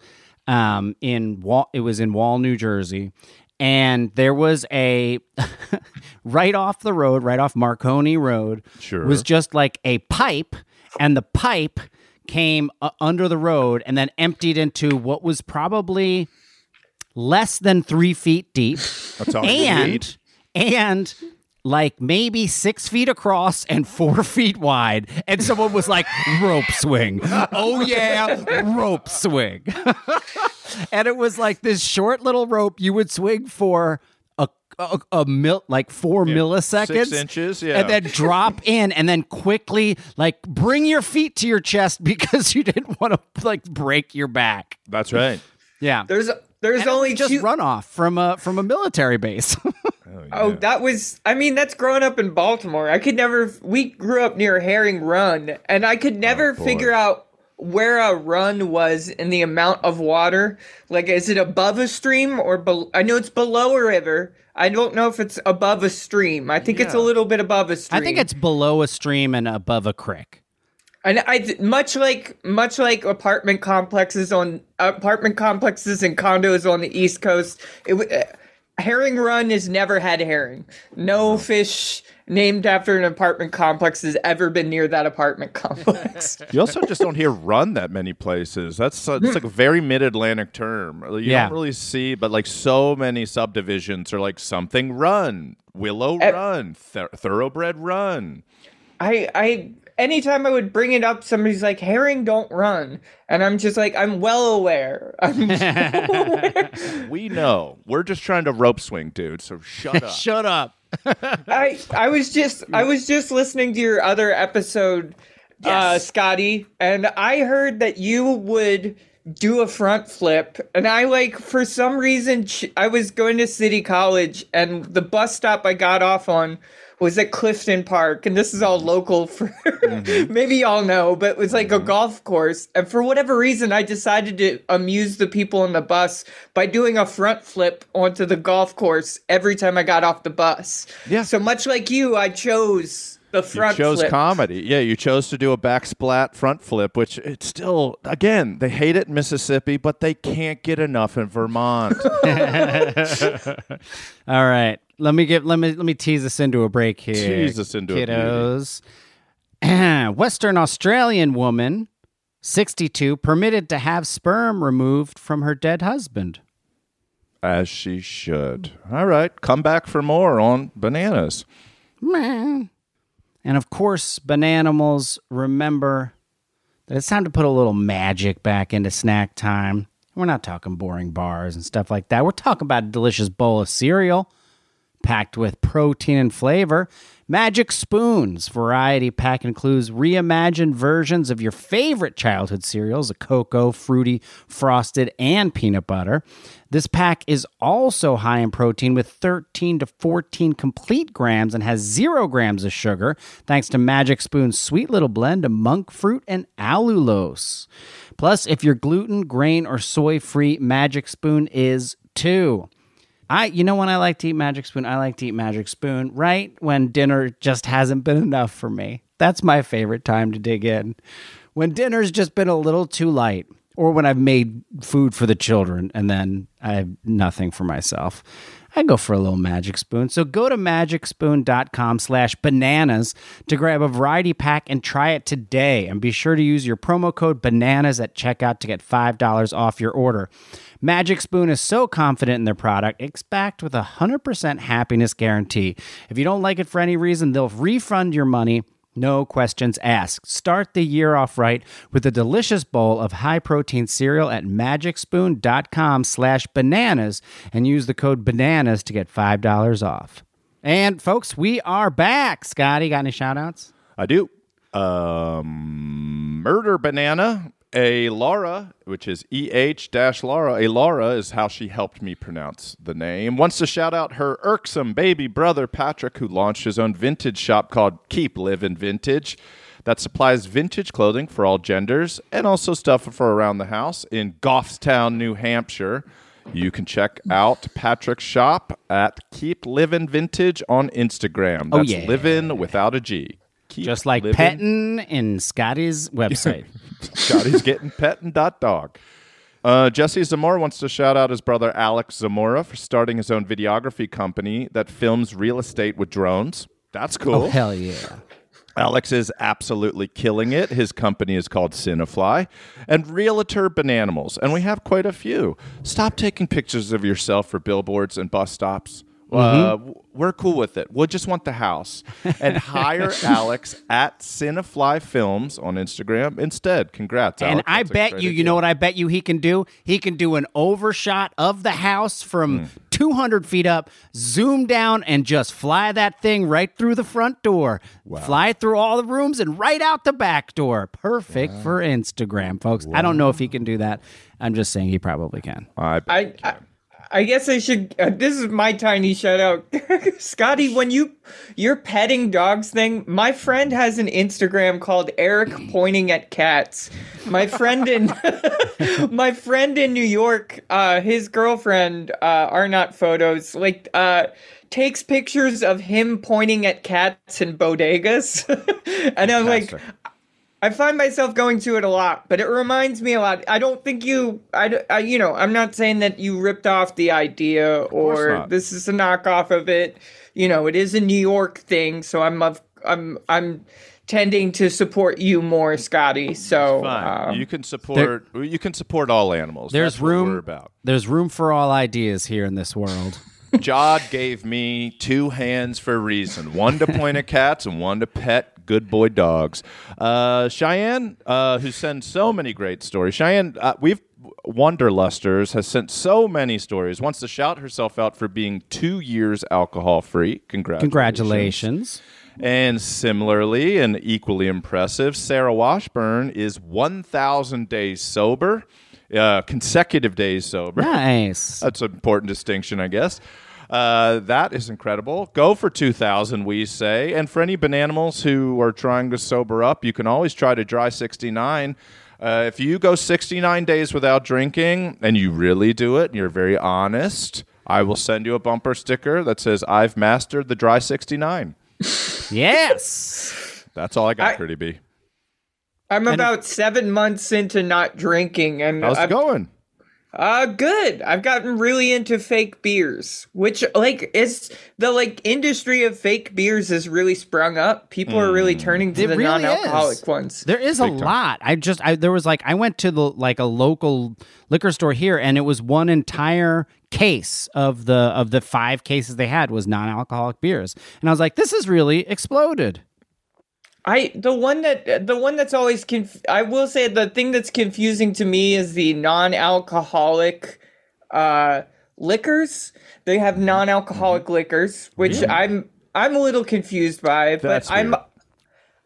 S4: Um, in Wall, it was in Wall, New Jersey, and there was a [LAUGHS] right off the road, right off Marconi Road,
S5: Sure.
S4: was just like a pipe, and the pipe came uh, under the road and then emptied into what was probably less than three feet deep
S5: That's all
S4: and and like maybe six feet across and four [LAUGHS] feet wide. And someone was like, rope swing. Oh, yeah, rope swing. [LAUGHS] and it was like this short little rope you would swing for a, a, a mil, like four milliseconds.
S5: six inches, yeah.
S4: And then drop in and then quickly like bring your feet to your chest because you didn't want to like break your back.
S5: That's right.
S4: Yeah.
S6: There's there's
S4: And it was
S6: only
S4: just
S6: two,
S4: runoff from a from a military base. [LAUGHS]
S6: Oh, that was. I mean, that's growing up in Baltimore. I could never. We grew up near Herring Run, and I could never
S5: boy.
S6: figure out where a run was in the amount of water. Like, is it above a stream or? Be- I know it's below a river. I don't know if it's above a stream. I think it's a little bit above a stream.
S4: I think it's below a stream and above a creek.
S6: And I much like much like apartment complexes on apartment complexes and condos on the East Coast. It w- uh, herring run has never had herring. No fish named after an apartment complex has ever been near that apartment complex. [LAUGHS]
S5: You also just don't hear run that many places. That's uh, it's like a very mid-Atlantic term. You
S4: Yeah.
S5: don't really see, but like so many subdivisions are like something run, Willow. Run, Th- Thoroughbred Run.
S6: I I anytime I would bring it up, somebody's like herring don't run, and I'm just like I'm well aware. [LAUGHS] I'm [LAUGHS]
S5: We know. We're just trying to rope swing, dude. So shut up. [LAUGHS]
S4: Shut up.
S6: I I was just I was just listening to your other episode, uh, Scotty, and I heard that you would do a front flip, and I like for some reason ch- I was going to City College, and the bus stop I got off on was at Clifton Park, and this is all mm-hmm. local for mm-hmm. [LAUGHS] maybe y'all know, but it was like a mm-hmm. golf course, and for whatever reason I decided to amuse the people on the bus by doing a front flip onto the golf course every time I got off the bus.
S5: Yeah.
S6: So much like you, I chose the front.
S5: You chose
S6: flip.
S5: comedy. Yeah, you chose to do a backsplat front flip, which it's still again, they hate it in Mississippi, but they can't get enough in Vermont. [LAUGHS] [LAUGHS]
S4: All right. Let me get let me let me tease us into a break here.
S5: Tease us into a beauty.
S4: kiddos. [CLEARS THROAT] Western Australian woman, 62, permitted to have sperm removed from her dead husband.
S5: As she should. All right, come back for more on bananas.
S4: And of course, bananimals remember that it's time to put a little magic back into snack time. We're not talking boring bars and stuff like that. We're talking about a delicious bowl of cereal packed with protein and flavor. Magic Spoons variety pack includes reimagined versions of your favorite childhood cereals, a cocoa, fruity, frosted, and peanut butter. This pack is also high in protein with 13 to 14 complete grams and has 0 grams of sugar thanks to Magic Spoon's sweet little blend of monk fruit and allulose. Plus, if you're gluten, grain, or soy free, Magic Spoon is too. I, you know, when I like to eat Magic Spoon, I like to eat Magic Spoon right when dinner just hasn't been enough for me. That's my favorite time to dig in. When dinner's just been a little too light, or when I've made food for the children and then I have nothing for myself. I go for a little Magic Spoon. So go to magicspoon.com slash bananas to grab a variety pack and try it today. And be sure to use your promo code bananas at checkout to get $5 off your order. Magic Spoon is so confident in their product, it's backed with a 100% happiness guarantee. If you don't like it for any reason, they'll refund your money no questions asked. Start the year off right with a delicious bowl of high-protein cereal at magicspoon.com slash bananas and use the code bananas to get $5 off. And folks, we are back. Scotty, got any shout-outs?
S5: I do. Um, Murder Banana, a Laura, which is EH dash Laura. A Laura is how she helped me pronounce the name. Wants to shout out her irksome baby brother, Patrick, who launched his own vintage shop called Keep Livin' Vintage that supplies vintage clothing for all genders and also stuff for around the house in Goffstown, New Hampshire. You can check out Patrick's shop at Keep Livin' Vintage on Instagram.
S4: Oh,
S5: That's
S4: yeah.
S5: living without a G. Keep
S4: Just like
S5: livin'-
S4: petting in Scotty's website. [LAUGHS]
S5: Scotty's getting pet and dot dog. Uh, Jesse Zamora wants to shout out his brother Alex Zamora for starting his own videography company that films real estate with drones. That's cool.
S4: oh, hell yeah.
S5: Alex is absolutely killing it. His company is called Cinefly and Realtor Bananimals, and we have quite a few. Stop taking pictures of yourself for billboards and bus stops. Uh, we're cool with it. We'll just want the house and [LAUGHS] hire Alex at Cinefly Films on Instagram instead. Congrats,
S4: And
S5: Alex.
S4: I
S5: That's
S4: bet
S5: great
S4: you, you know what I bet you he can do? He can do an overshot of the house from
S5: Hmm.
S4: 200 feet up, zoom down, and just fly that thing right through the front door. Fly through all the rooms and right out the back door. Perfect for Instagram, folks. I don't know if he can do that. I'm just saying he probably can.
S5: I,
S6: I, I I guess I should. Uh, this is my tiny shout out, [LAUGHS] Scotty. When you your petting dogs thing, my friend has an Instagram called Eric pointing at cats. My friend in [LAUGHS] my friend in New York, uh, his girlfriend uh, are not photos like. Uh, takes pictures of him pointing at cats in bodegas [LAUGHS] and i'm like
S5: Fantastic.
S6: I find myself going to it a lot, but it reminds me a lot. I don't think you, I, I you know, I'm not saying that you ripped off the idea or this is a knockoff of it. You know, it is a New York thing, so I'm, of, I'm, I'm tending to support you more, Scotty. So,
S5: fine.
S6: um,
S5: you can support. you can support all animals.
S4: There's
S5: That's what
S4: room.
S5: we're about.
S4: There's room for all ideas here in this world. [LAUGHS]
S5: Jod gave me two hands for a reason one to point at cats and one to pet good boy dogs. Uh, Cheyenne, uh, who sends so many great stories. Cheyenne, uh, we've. Wonderlusters has sent so many stories. Wants to shout herself out for being two years alcohol free. Congratulations.
S4: Congratulations.
S5: And similarly and equally impressive, Sarah Washburn is 1,000 days sober, uh, consecutive days sober.
S4: Nice. [LAUGHS]
S5: That's an important distinction, I guess. Uh, that is incredible. Go for 2,000, we say. And for any bananimals who are trying to sober up, you can always try to dry 69. Uh, if you go 69 days without drinking and you really do it and you're very honest, I will send you a bumper sticker that says, I've mastered the dry 69.
S4: yes.
S5: That's all I got,
S6: I-
S5: Pretty B.
S6: I'm about seven months into not drinking, and
S5: How's it
S6: I've-
S5: going?
S6: Uh, good. I've gotten really into fake beers, which like is the like industry of fake beers has really sprung up. People are really turning to
S4: It
S6: the
S4: really
S6: non-alcoholic
S4: is.
S6: ones.
S4: There is a lot. I just I there was like I went to the like a local liquor store here and it was one entire case of the of the five cases they had was non-alcoholic beers. And I was like this has really exploded.
S6: I the one that the one that's always conf- I will say the thing that's confusing to me is the non-alcoholic uh liquors. They have non-alcoholic liquors, which I'm I'm a little confused by, but
S5: That's
S6: I'm.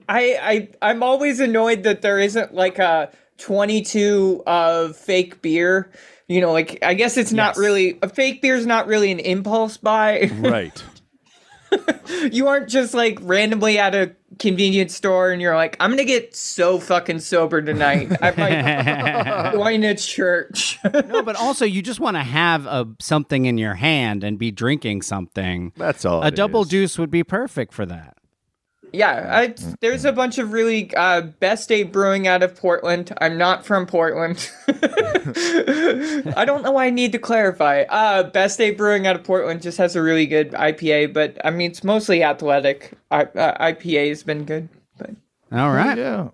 S6: I I I'm always annoyed that there isn't like a 22 of fake beer. You know, like I guess it's not really a fake beer is not really an impulse buy. [LAUGHS]
S5: Right. [LAUGHS]
S6: you aren't just like randomly at a convenience store and you're like, I'm gonna get so fucking sober tonight. [LAUGHS] I might [LAUGHS] join a church.
S4: No, but also you just want to have a something in your hand and be drinking something.
S5: That's all.
S4: a
S5: it
S4: double
S5: is.
S4: deuce would be perfect for that.
S6: Yeah, I, there's a bunch of really uh, best day brewing out of Portland. I'm not from Portland. [LAUGHS] I don't know why I need to clarify. Uh, best day brewing out of Portland just has a really good IPA, but I mean it's mostly athletic. I, uh, IPA has been good, but
S4: All right.
S5: Yeah.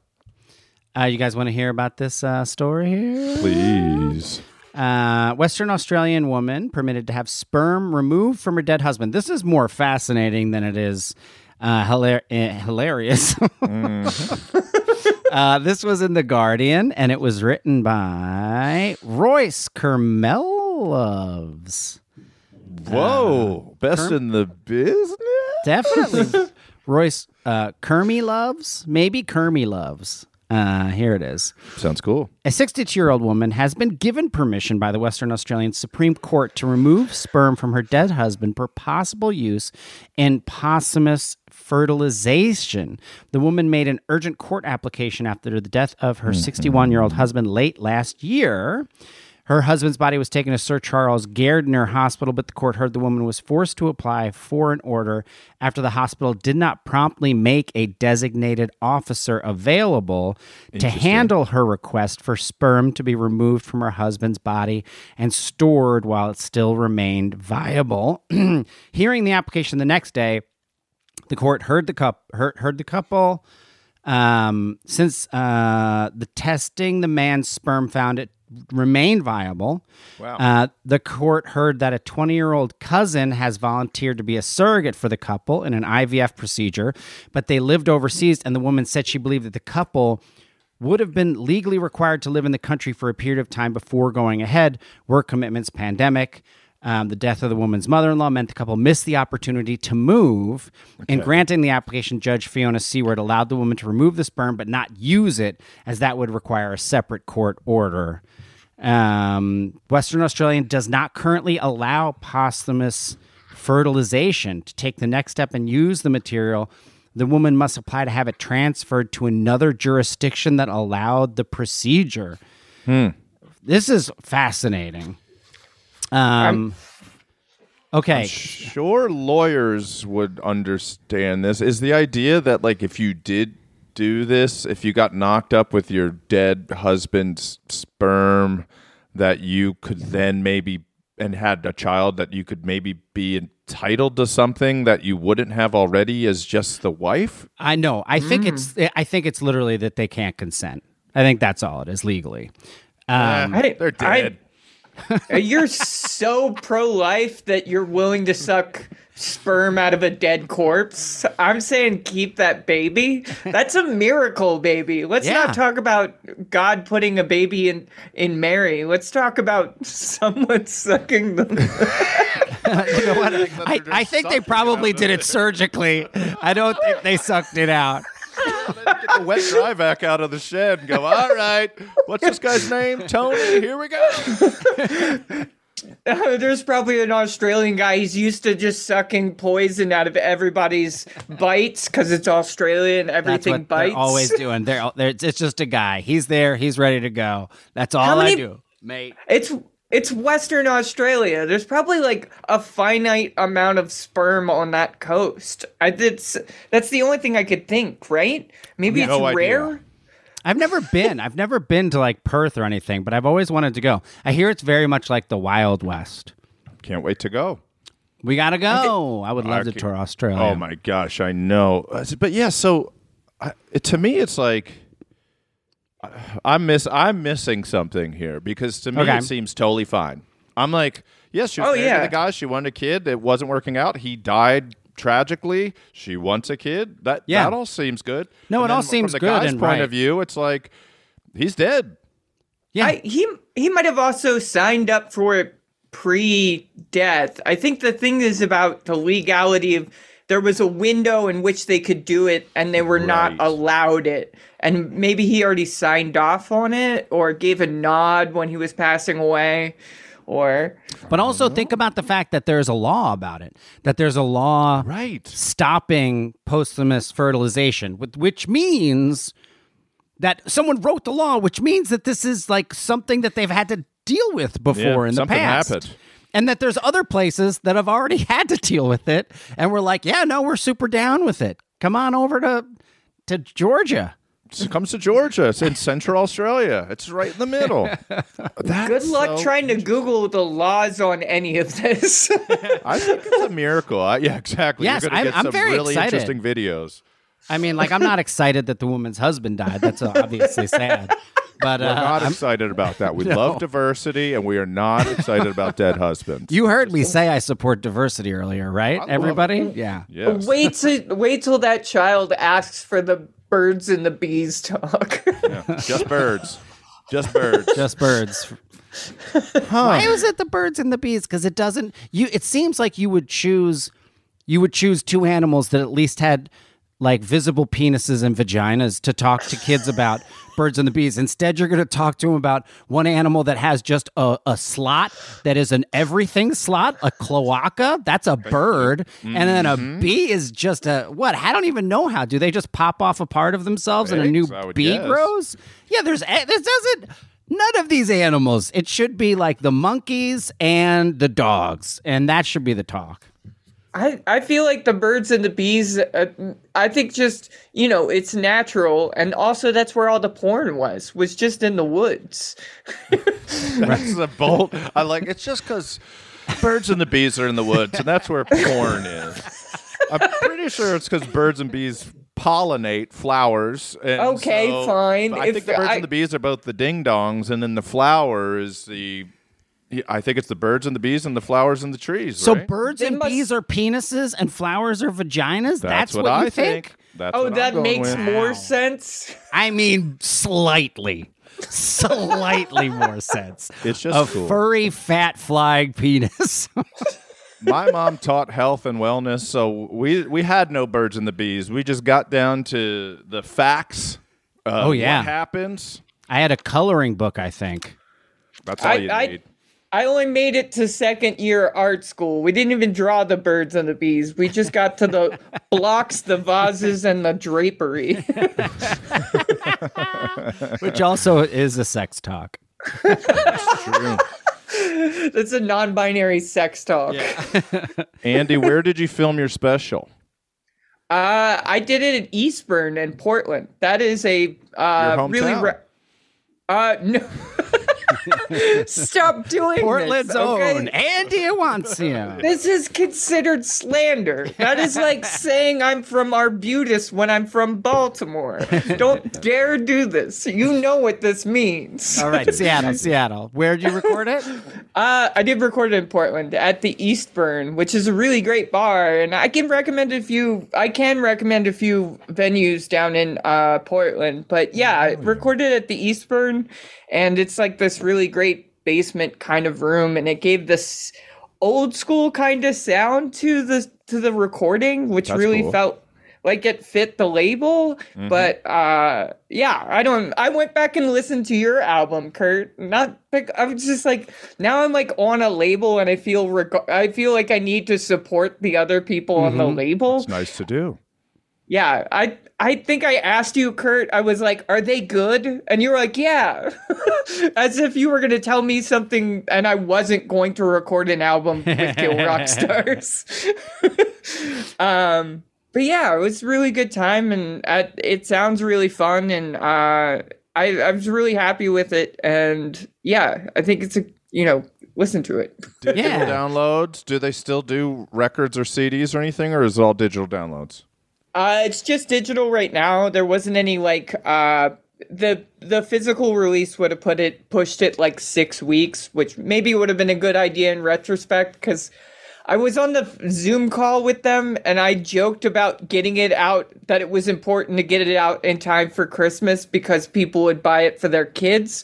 S4: Uh, you guys want to hear about this uh, story here?
S5: Please.
S4: Uh, Western Australian woman permitted to have sperm removed from her dead husband. This is more fascinating than it is uh, hilar- uh, hilarious. [LAUGHS] uh, this was in The Guardian, and it was written by Royce Kurmelovs.
S5: Whoa. Best in the business?
S4: Definitely. [LAUGHS] Royce uh, Kermy loves, maybe Kermy loves. Uh, here it is.
S5: Sounds cool.
S4: A 62 year old woman has been given permission by the Western Australian Supreme Court to remove sperm from her dead husband for possible use in posthumous fertilization. The woman made an urgent court application after the death of her 61 year old mm-hmm. husband late last year. Her husband's body was taken to Sir Charles Gairdner Hospital, but the court heard the woman was forced to apply for an order after the hospital did not promptly make a designated officer available to handle her request for sperm to be removed from her husband's body and stored while it still remained viable. [CLEARS THROAT] Hearing the application the next day, the court heard the cup heard, heard the couple um, since uh, the testing the man's sperm found it remained viable.
S5: Wow.
S4: Uh, the court heard that a 20 year old cousin has volunteered to be a surrogate for the couple in an IVF procedure, but they lived overseas, and the woman said she believed that the couple would have been legally required to live in the country for a period of time before going ahead. Work commitments, pandemic. Um, the death of the woman's mother in law meant the couple missed the opportunity to move. In granting the application, Judge Fiona Seaward allowed the woman to remove the sperm but not use it, as that would require a separate court order. Um, Western Australian does not currently allow posthumous fertilization. To take the next step and use the material, the woman must apply to have it transferred to another jurisdiction that allowed the procedure. This is fascinating. Um, okay.
S5: Sure, lawyers would understand this. Is the idea that, like, if you did do this, if you got knocked up with your dead husband's sperm, that you could then maybe, and had a child, that you could maybe be entitled to something that you wouldn't have already as just the wife?
S4: I know. I think it's. I think it's literally that they can't consent. I think that's all it is legally. Um,
S6: I-
S5: They're dead.
S6: I- you're so pro-life that you're willing to suck sperm out of a dead corpse. I'm saying keep that baby. That's a miracle, baby. Let's
S4: Yeah.
S6: not talk about God putting a baby in in Mary. Let's talk about someone [LAUGHS] sucking them. [LAUGHS]
S4: you know what? I, I think they probably did it surgically. I don't think they sucked it out. [LAUGHS]
S5: Get the wet dry back out of the shed and go, all right, what's this guy's name? Tony, here we go. [LAUGHS]
S6: Uh, there's probably an Australian guy. He's used to just sucking poison out of everybody's bites because it's Australian.
S4: That's
S6: Everything
S4: what
S6: bites.
S4: they're always [LAUGHS] doing. They're, they're it's just a guy. He's there. He's ready to go. That's all
S6: How
S4: I do, mate.
S6: It's it's Western Australia. There's probably like a finite amount of sperm on that coast. I that's that's the only thing I could think, right? Maybe it's
S5: idea.
S6: rare.
S4: I've never been. I've never been to like Perth or anything, but I've always wanted to go. I hear it's very much like the Wild West.
S5: Can't wait to go.
S4: We gotta go. I would love to
S5: Okay.
S4: tour Australia.
S5: Oh my gosh, I know. Uh, But yeah, so I, to me, it's like I- I'm miss I'm missing something here because to me
S4: Okay.
S5: it seems totally fine. I'm like, yes, she was
S6: Oh,
S5: married to the guy. She wanted a kid. It wasn't working out. He died tragically. She wants a kid. That
S4: Yeah.
S5: that all seems good.
S4: No,
S5: And
S4: it all
S5: then
S4: seems
S5: from the
S4: good
S5: guy's
S4: and
S5: point
S4: right.
S5: of view. It's like he's dead.
S4: yeah.
S6: I, he he might have also signed up for it pre-death. I think the thing is about the legality of there was a window in which they could do it and they were not allowed it. And maybe he already signed off on it or gave a nod when he was passing away or
S4: But also think about the fact that there's a law about it. That there's a law
S5: Right.
S4: stopping posthumous fertilization, with- which means that someone wrote the law, which means that this is like something that they've had to deal with before
S5: Yeah,
S4: in the
S5: something
S4: past.
S5: happened.
S4: And that there's other places that have already [LAUGHS] had to deal with it, and we're like, yeah, no, we're super down with it. Come on over to to Georgia.
S5: It comes to Georgia. It's in Central Australia. It's right in the middle. [LAUGHS] That's
S6: Good luck
S5: so-
S6: trying to Google the laws on any of this. [LAUGHS]
S5: I think it's a miracle. I, yeah, exactly.
S4: Yes,
S5: You're gonna
S4: I'm-
S5: get
S4: I'm
S5: some
S4: very
S5: really
S4: excited.
S5: interesting videos.
S4: I mean, like I'm not excited that the woman's husband died. That's obviously sad. But
S5: We're
S4: uh,
S5: not
S4: I'm-
S5: excited about that. We [LAUGHS]
S4: No.
S5: love diversity, and we are not excited about dead husbands.
S4: you heard me say I support diversity earlier, right?
S5: love
S4: Everybody? Yeah.
S5: yes.
S6: wait till wait till that child asks for the birds and the bees talk. [LAUGHS]
S5: Yeah. Just birds. Just birds.
S4: Just birds. Why was it the birds and the bees? Because it doesn't. You. It seems like you would choose. You would choose two animals that at least had like visible penises and vaginas to talk to kids about birds and the bees. Instead, you're going to talk to them about one animal that has just a, a slot that is an everything slot, a cloaca. That's a bird, and then a mm-hmm. bee is just a what? I don't even know how. Do they just pop off a part of themselves and a new
S5: Eggs,
S4: bee
S5: guess.
S4: grows? Yeah, there's a- this doesn't. None of these animals. It should be like the monkeys and the dogs, and that should be the talk.
S6: I, I feel like the birds and the bees, uh, I think just, you know, it's natural. And also, that's where all the porn was, was just in the woods. [LAUGHS]
S5: That's a bolt. I like. It's just because birds and the bees are in the woods, and that's where porn is. I'm pretty sure it's because birds and bees pollinate flowers. and
S6: Okay,
S5: so-
S6: fine.
S5: I
S6: If
S5: think the birds
S6: I-
S5: and the bees are both the ding dongs, and then the flower is the. I think it's the birds and the bees and the flowers and the trees.
S4: So
S5: right?
S4: birds
S6: They
S4: and
S6: must-
S4: bees are penises and flowers are vaginas. That's,
S5: what,
S4: what,
S5: I
S4: you think?
S5: That's
S6: Oh,
S5: what I'm
S6: that
S5: going
S6: makes
S5: with.
S6: more
S4: Wow.
S6: sense.
S4: I mean, slightly, slightly more sense. [LAUGHS]
S5: It's just
S4: a
S5: cool.
S4: furry, fat, flying penis. [LAUGHS]
S5: my mom taught health and wellness, so we we had no birds and the bees. We just got down to the facts. Uh,
S4: Oh, yeah.
S5: what happens?
S4: I had a coloring book. I think.
S5: That's all
S6: I-
S5: you
S6: I-
S5: need.
S6: I only made it to second year art school. We didn't even draw the birds and the bees. We just got to the [LAUGHS] blocks, the vases, and the drapery. [LAUGHS]
S4: Which also is a sex talk.
S5: That's true. [LAUGHS]
S6: It's a non binary sex talk.
S5: Andy, where did you film your special?
S6: Uh, I did it in Eastburn in Portland. That is a uh,
S5: Your
S6: really. Re- uh, no. Stop doing
S4: Portland's
S6: this, okay?
S4: own Andy Iwancio.
S6: This is considered slander. That is like [LAUGHS] saying I'm from Arbutus when I'm from Baltimore. Don't dare do this. You know what this means.
S4: All right, Seattle, [LAUGHS] Seattle. Where'd you record it?
S6: Uh, I did record it in Portland at the Eastburn, which is a really great bar, and I can recommend a few. I can recommend a few venues down in uh, Portland, but yeah, I recorded at the Eastburn, and it's like this really great basement kind of room, and it gave this old school kind of sound to the to the recording, which
S5: That's
S6: really
S5: cool.
S6: felt like it fit the label. But uh yeah i don't i went back and listened to your album kurt. Not pick i was just like now i'm like on a label and i feel reg- i feel like i need to support the other people on the label.
S5: It's nice to do.
S6: yeah i i think i asked you kurt i was like are they good and you were like yeah [LAUGHS] as if you were going to tell me something and i wasn't going to record an album with kill rock [LAUGHS] stars [LAUGHS] um but yeah it was a really good time and uh, it sounds really fun and uh I, I was really happy with it and yeah i think it's a you know listen to it
S5: Digital
S4: Yeah.
S5: downloads. Do they still do records or CDs or anything, or is it all digital downloads?
S6: Uh, it's just digital right now. There wasn't any like uh the the physical release would have put it pushed it like six weeks, which maybe would have been a good idea in retrospect because I was on the Zoom call with them and I joked about getting it out that it was important to get it out in time for Christmas because people would buy it for their kids,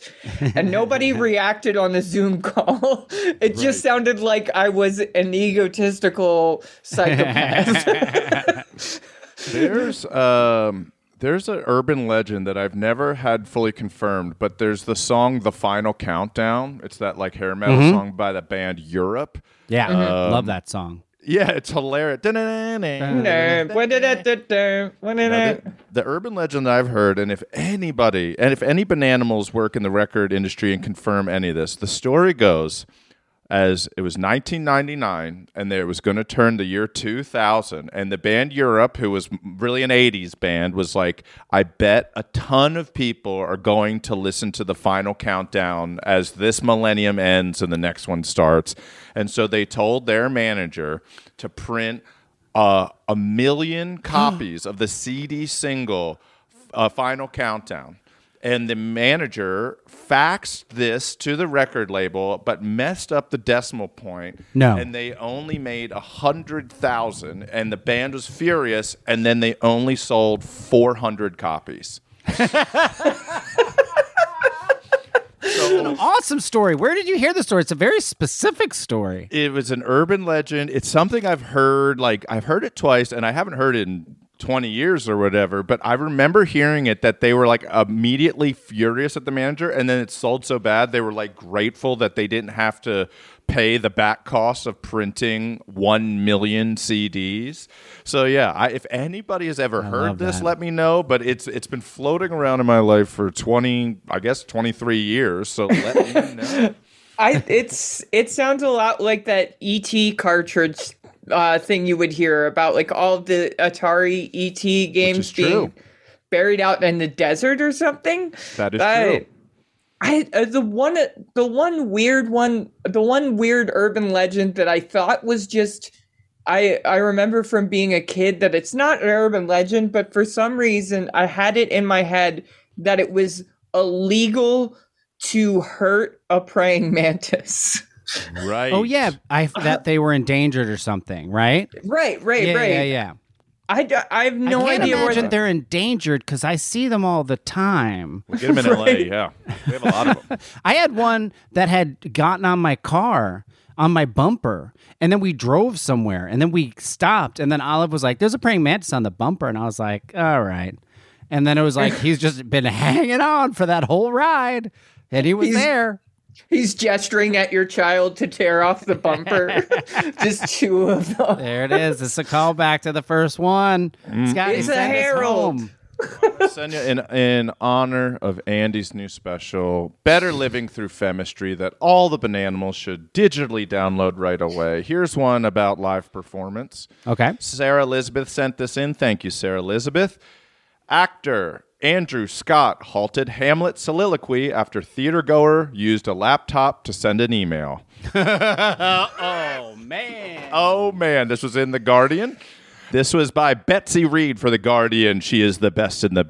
S6: and nobody [LAUGHS] reacted on the Zoom call. [LAUGHS] It just sounded like I was an egotistical psychopath. [LAUGHS]
S5: There's um there's an urban legend that I've never had fully confirmed, but there's the song "The Final Countdown." It's that like hair metal
S4: Mm-hmm.
S5: song by the band Europe.
S4: Yeah,
S5: Um,
S4: love that song.
S5: Yeah, it's hilarious.
S6: the,
S5: Now, the, the urban legend that I've heard, and if anybody, and if any bananimals work in the record industry and confirm any of this, the story goes, as it was 1999 and it was going to turn the year 2000 and the band Europe who was really an 80s band was like I bet a ton of people are going to listen to the final countdown as this millennium ends and the next one starts and so they told their manager to print uh, a million [GASPS] copies of the CD single uh, Final Countdown. And the manager faxed this to the record label, but messed up the decimal point.
S4: No.
S5: And they only made a hundred thousand, and the band was furious. And then they only sold four hundred copies.
S4: an awesome story. Where did you hear the story? It's a very specific story.
S5: It was an urban legend. It's something I've heard. Like I've heard it twice, and I haven't heard it in 20 years or whatever. But I remember hearing it that they were like immediately furious at the manager, and then it sold so bad they were like grateful that they didn't have to pay the back cost of printing 1 million CDs. So yeah, I, if anybody has ever heard this,
S4: that.
S5: let me know, but it's it's been floating around in my life for 20 I guess 23 years, so let me know. [LAUGHS]
S6: I it's it sounds a lot like that ET cartridge uh, thing you would hear about like all the Atari ET games being
S5: true.
S6: buried out in the desert or something.
S5: That is
S6: I-
S5: true.
S6: I uh, the one the one weird one the one weird urban legend that I thought was just I I remember from being a kid that it's not an urban legend, but for some reason I had it in my head that it was illegal to hurt a praying [LAUGHS] mantis.
S5: Right.
S4: Oh yeah, I [LAUGHS] that they were endangered or something, right?
S6: right, right,
S4: yeah,
S6: right.
S4: yeah, yeah.
S6: I, d- I have no
S4: I can't
S6: idea where
S4: imagine
S6: the-
S4: they're endangered because I see them all the time.
S5: We get them in [LAUGHS] LA, yeah. We have a lot of them. [LAUGHS]
S4: I had one that had gotten on my car on my bumper, and then we drove somewhere, and then we stopped, and then Olive was like, "There's a praying mantis on the bumper," and I was like, "All right," and then it was like he's just been hanging on for that whole ride, and he was
S6: He's-
S4: there.
S6: He's gesturing at your child to tear off the bumper. [LAUGHS] [LAUGHS] Just two of them.
S4: There it is. It's a callback to the first one. Mm. Scotty,
S6: It's a
S4: send
S6: herald.
S5: Send you in in honor of Andy's new special, Better Living Through Femistry, that all the bananimals should digitally download right away. Here's one about live performance.
S4: Okay.
S5: Sarah Elizabeth sent this in. Thank you, Sarah Elizabeth. Actor Andrew Scott halted Hamlet soliloquy after theater goer used a laptop to send an email. [LAUGHS]
S4: Oh man.
S5: Oh man, this was in The Guardian. This was by Betsy Reed for The Guardian. She is the best in the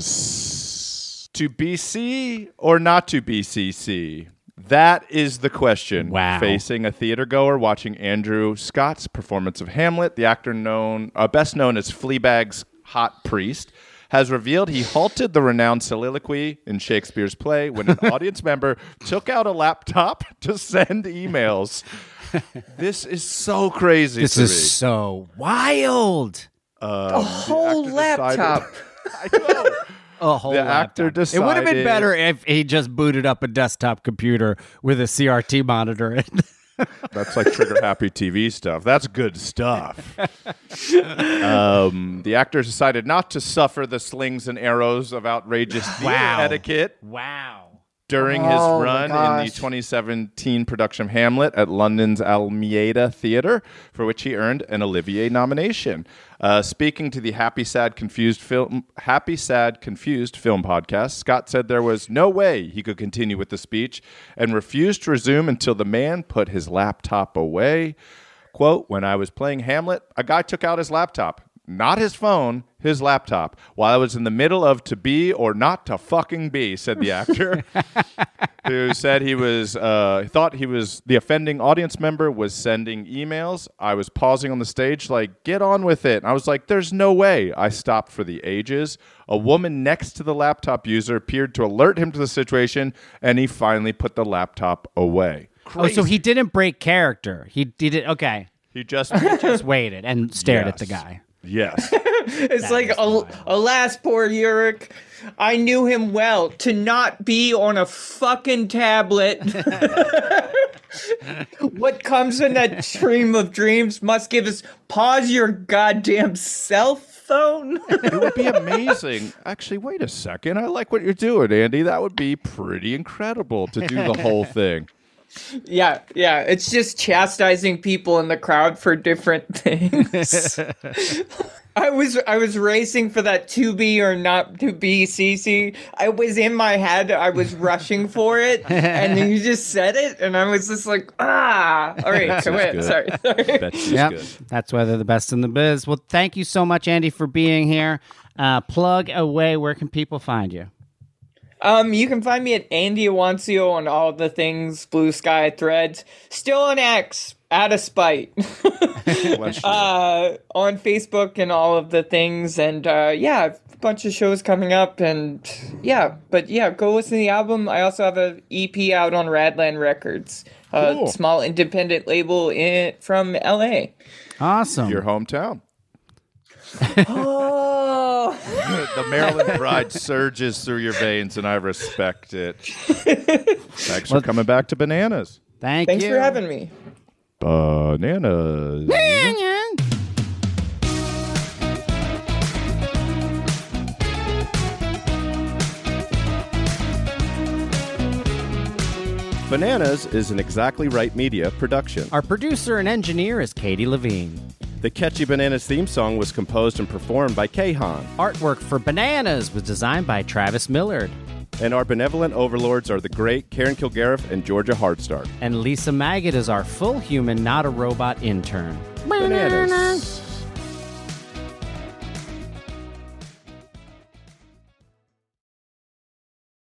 S5: business. To BC or not to BCC? That is the question
S4: Wow.
S5: facing a theater goer watching Andrew Scott's performance of Hamlet. The actor known, uh, best known as Fleabag's hot priest, has revealed he halted the renowned soliloquy in Shakespeare's play when an [LAUGHS] audience member took out a laptop [LAUGHS] to send emails. This is so crazy.
S4: This
S5: to
S4: is
S5: me.
S4: so wild.
S6: Uh, a whole
S5: actor decided-
S6: laptop. [LAUGHS]
S5: I know.
S4: A whole
S5: The actor
S4: laptop. It would have been better if he just booted up a desktop computer with a CRT monitor.
S5: That's like trigger happy TV stuff. That's good stuff. um, the actors decided not to suffer the slings and arrows of outrageous theater
S4: Wow.
S5: etiquette
S4: wow.
S5: During his
S6: Oh,
S5: run in the 2017 production of Hamlet at London's Almeida Theatre, for which he earned an Olivier nomination. Uh, speaking to the Happy Sad Confused film Happy Sad Confused film podcast, Scott said there was no way he could continue with the speech and refused to resume until the man put his laptop away. Quote, when I was playing Hamlet, a guy took out his laptop. Not his phone, his laptop, while I was in the middle of to be or not to fucking be, said the actor [LAUGHS] who said he was uh, thought he was the offending audience member was sending emails. I was pausing on the stage like, "Get on with it." And I was like, "There's no way." I stopped for the ages. A woman next to the laptop user appeared to alert him to the situation, and he finally put the laptop away.
S4: Oh, so he didn't break character. He did it. Okay.
S5: He just [LAUGHS]
S4: Just waited and stared at the guy.
S5: Yes. [LAUGHS]
S6: It's like, al- alas, poor Yorick. I knew him well. To not be on a fucking tablet. [LAUGHS] what comes in that stream of dreams must give us pause your goddamn cell phone.
S5: It would be amazing. [LAUGHS] Actually, wait a second. I like what you're doing, Andy. That would be pretty incredible to do the whole thing.
S6: Yeah, yeah. It's just chastising people in the crowd for different [LAUGHS] things. [LAUGHS] I was I was racing for that to be or not to be CC. I was in my head. I was rushing for it, and then you [LAUGHS] just said it, and I was just like, ah. All right, so wait,
S5: good.
S6: sorry, sorry.
S5: Betsy's
S4: Yep,
S5: good.
S4: that's why they're the best in the biz. Well, thank you so much, Andy, for being here. Uh, plug away. Where can people find you?
S6: Um, you can find me at Andy Iwancio on all the things, Blue Sky Threads. Still on X, out of spite. [LAUGHS] Uh, on Facebook and all of the things, and uh, yeah, a bunch of shows coming up, and yeah, but yeah, go listen to the album. I also have a EP out on Radland Records, a
S5: Cool.
S6: small independent label in from LA.
S4: Awesome.
S5: Your hometown.
S6: Oh, [LAUGHS]
S5: the Maryland pride surges through your veins, and I respect it. Thanks for coming back to Bananas.
S4: Thank you.
S6: thanks
S4: you
S6: for having me.
S5: Bananas.
S1: Bananas is an Exactly Right Media production.
S4: Our producer and engineer is Katie Levine.
S1: The catchy Bananas theme song was composed and performed by Kahan.
S4: Artwork for Bananas was designed by Travis Millard.
S1: And our benevolent overlords are the great Karen Kilgariff and Georgia Hardstark.
S4: And Lisa Maggot is our full human, not a robot intern.
S1: Bananas.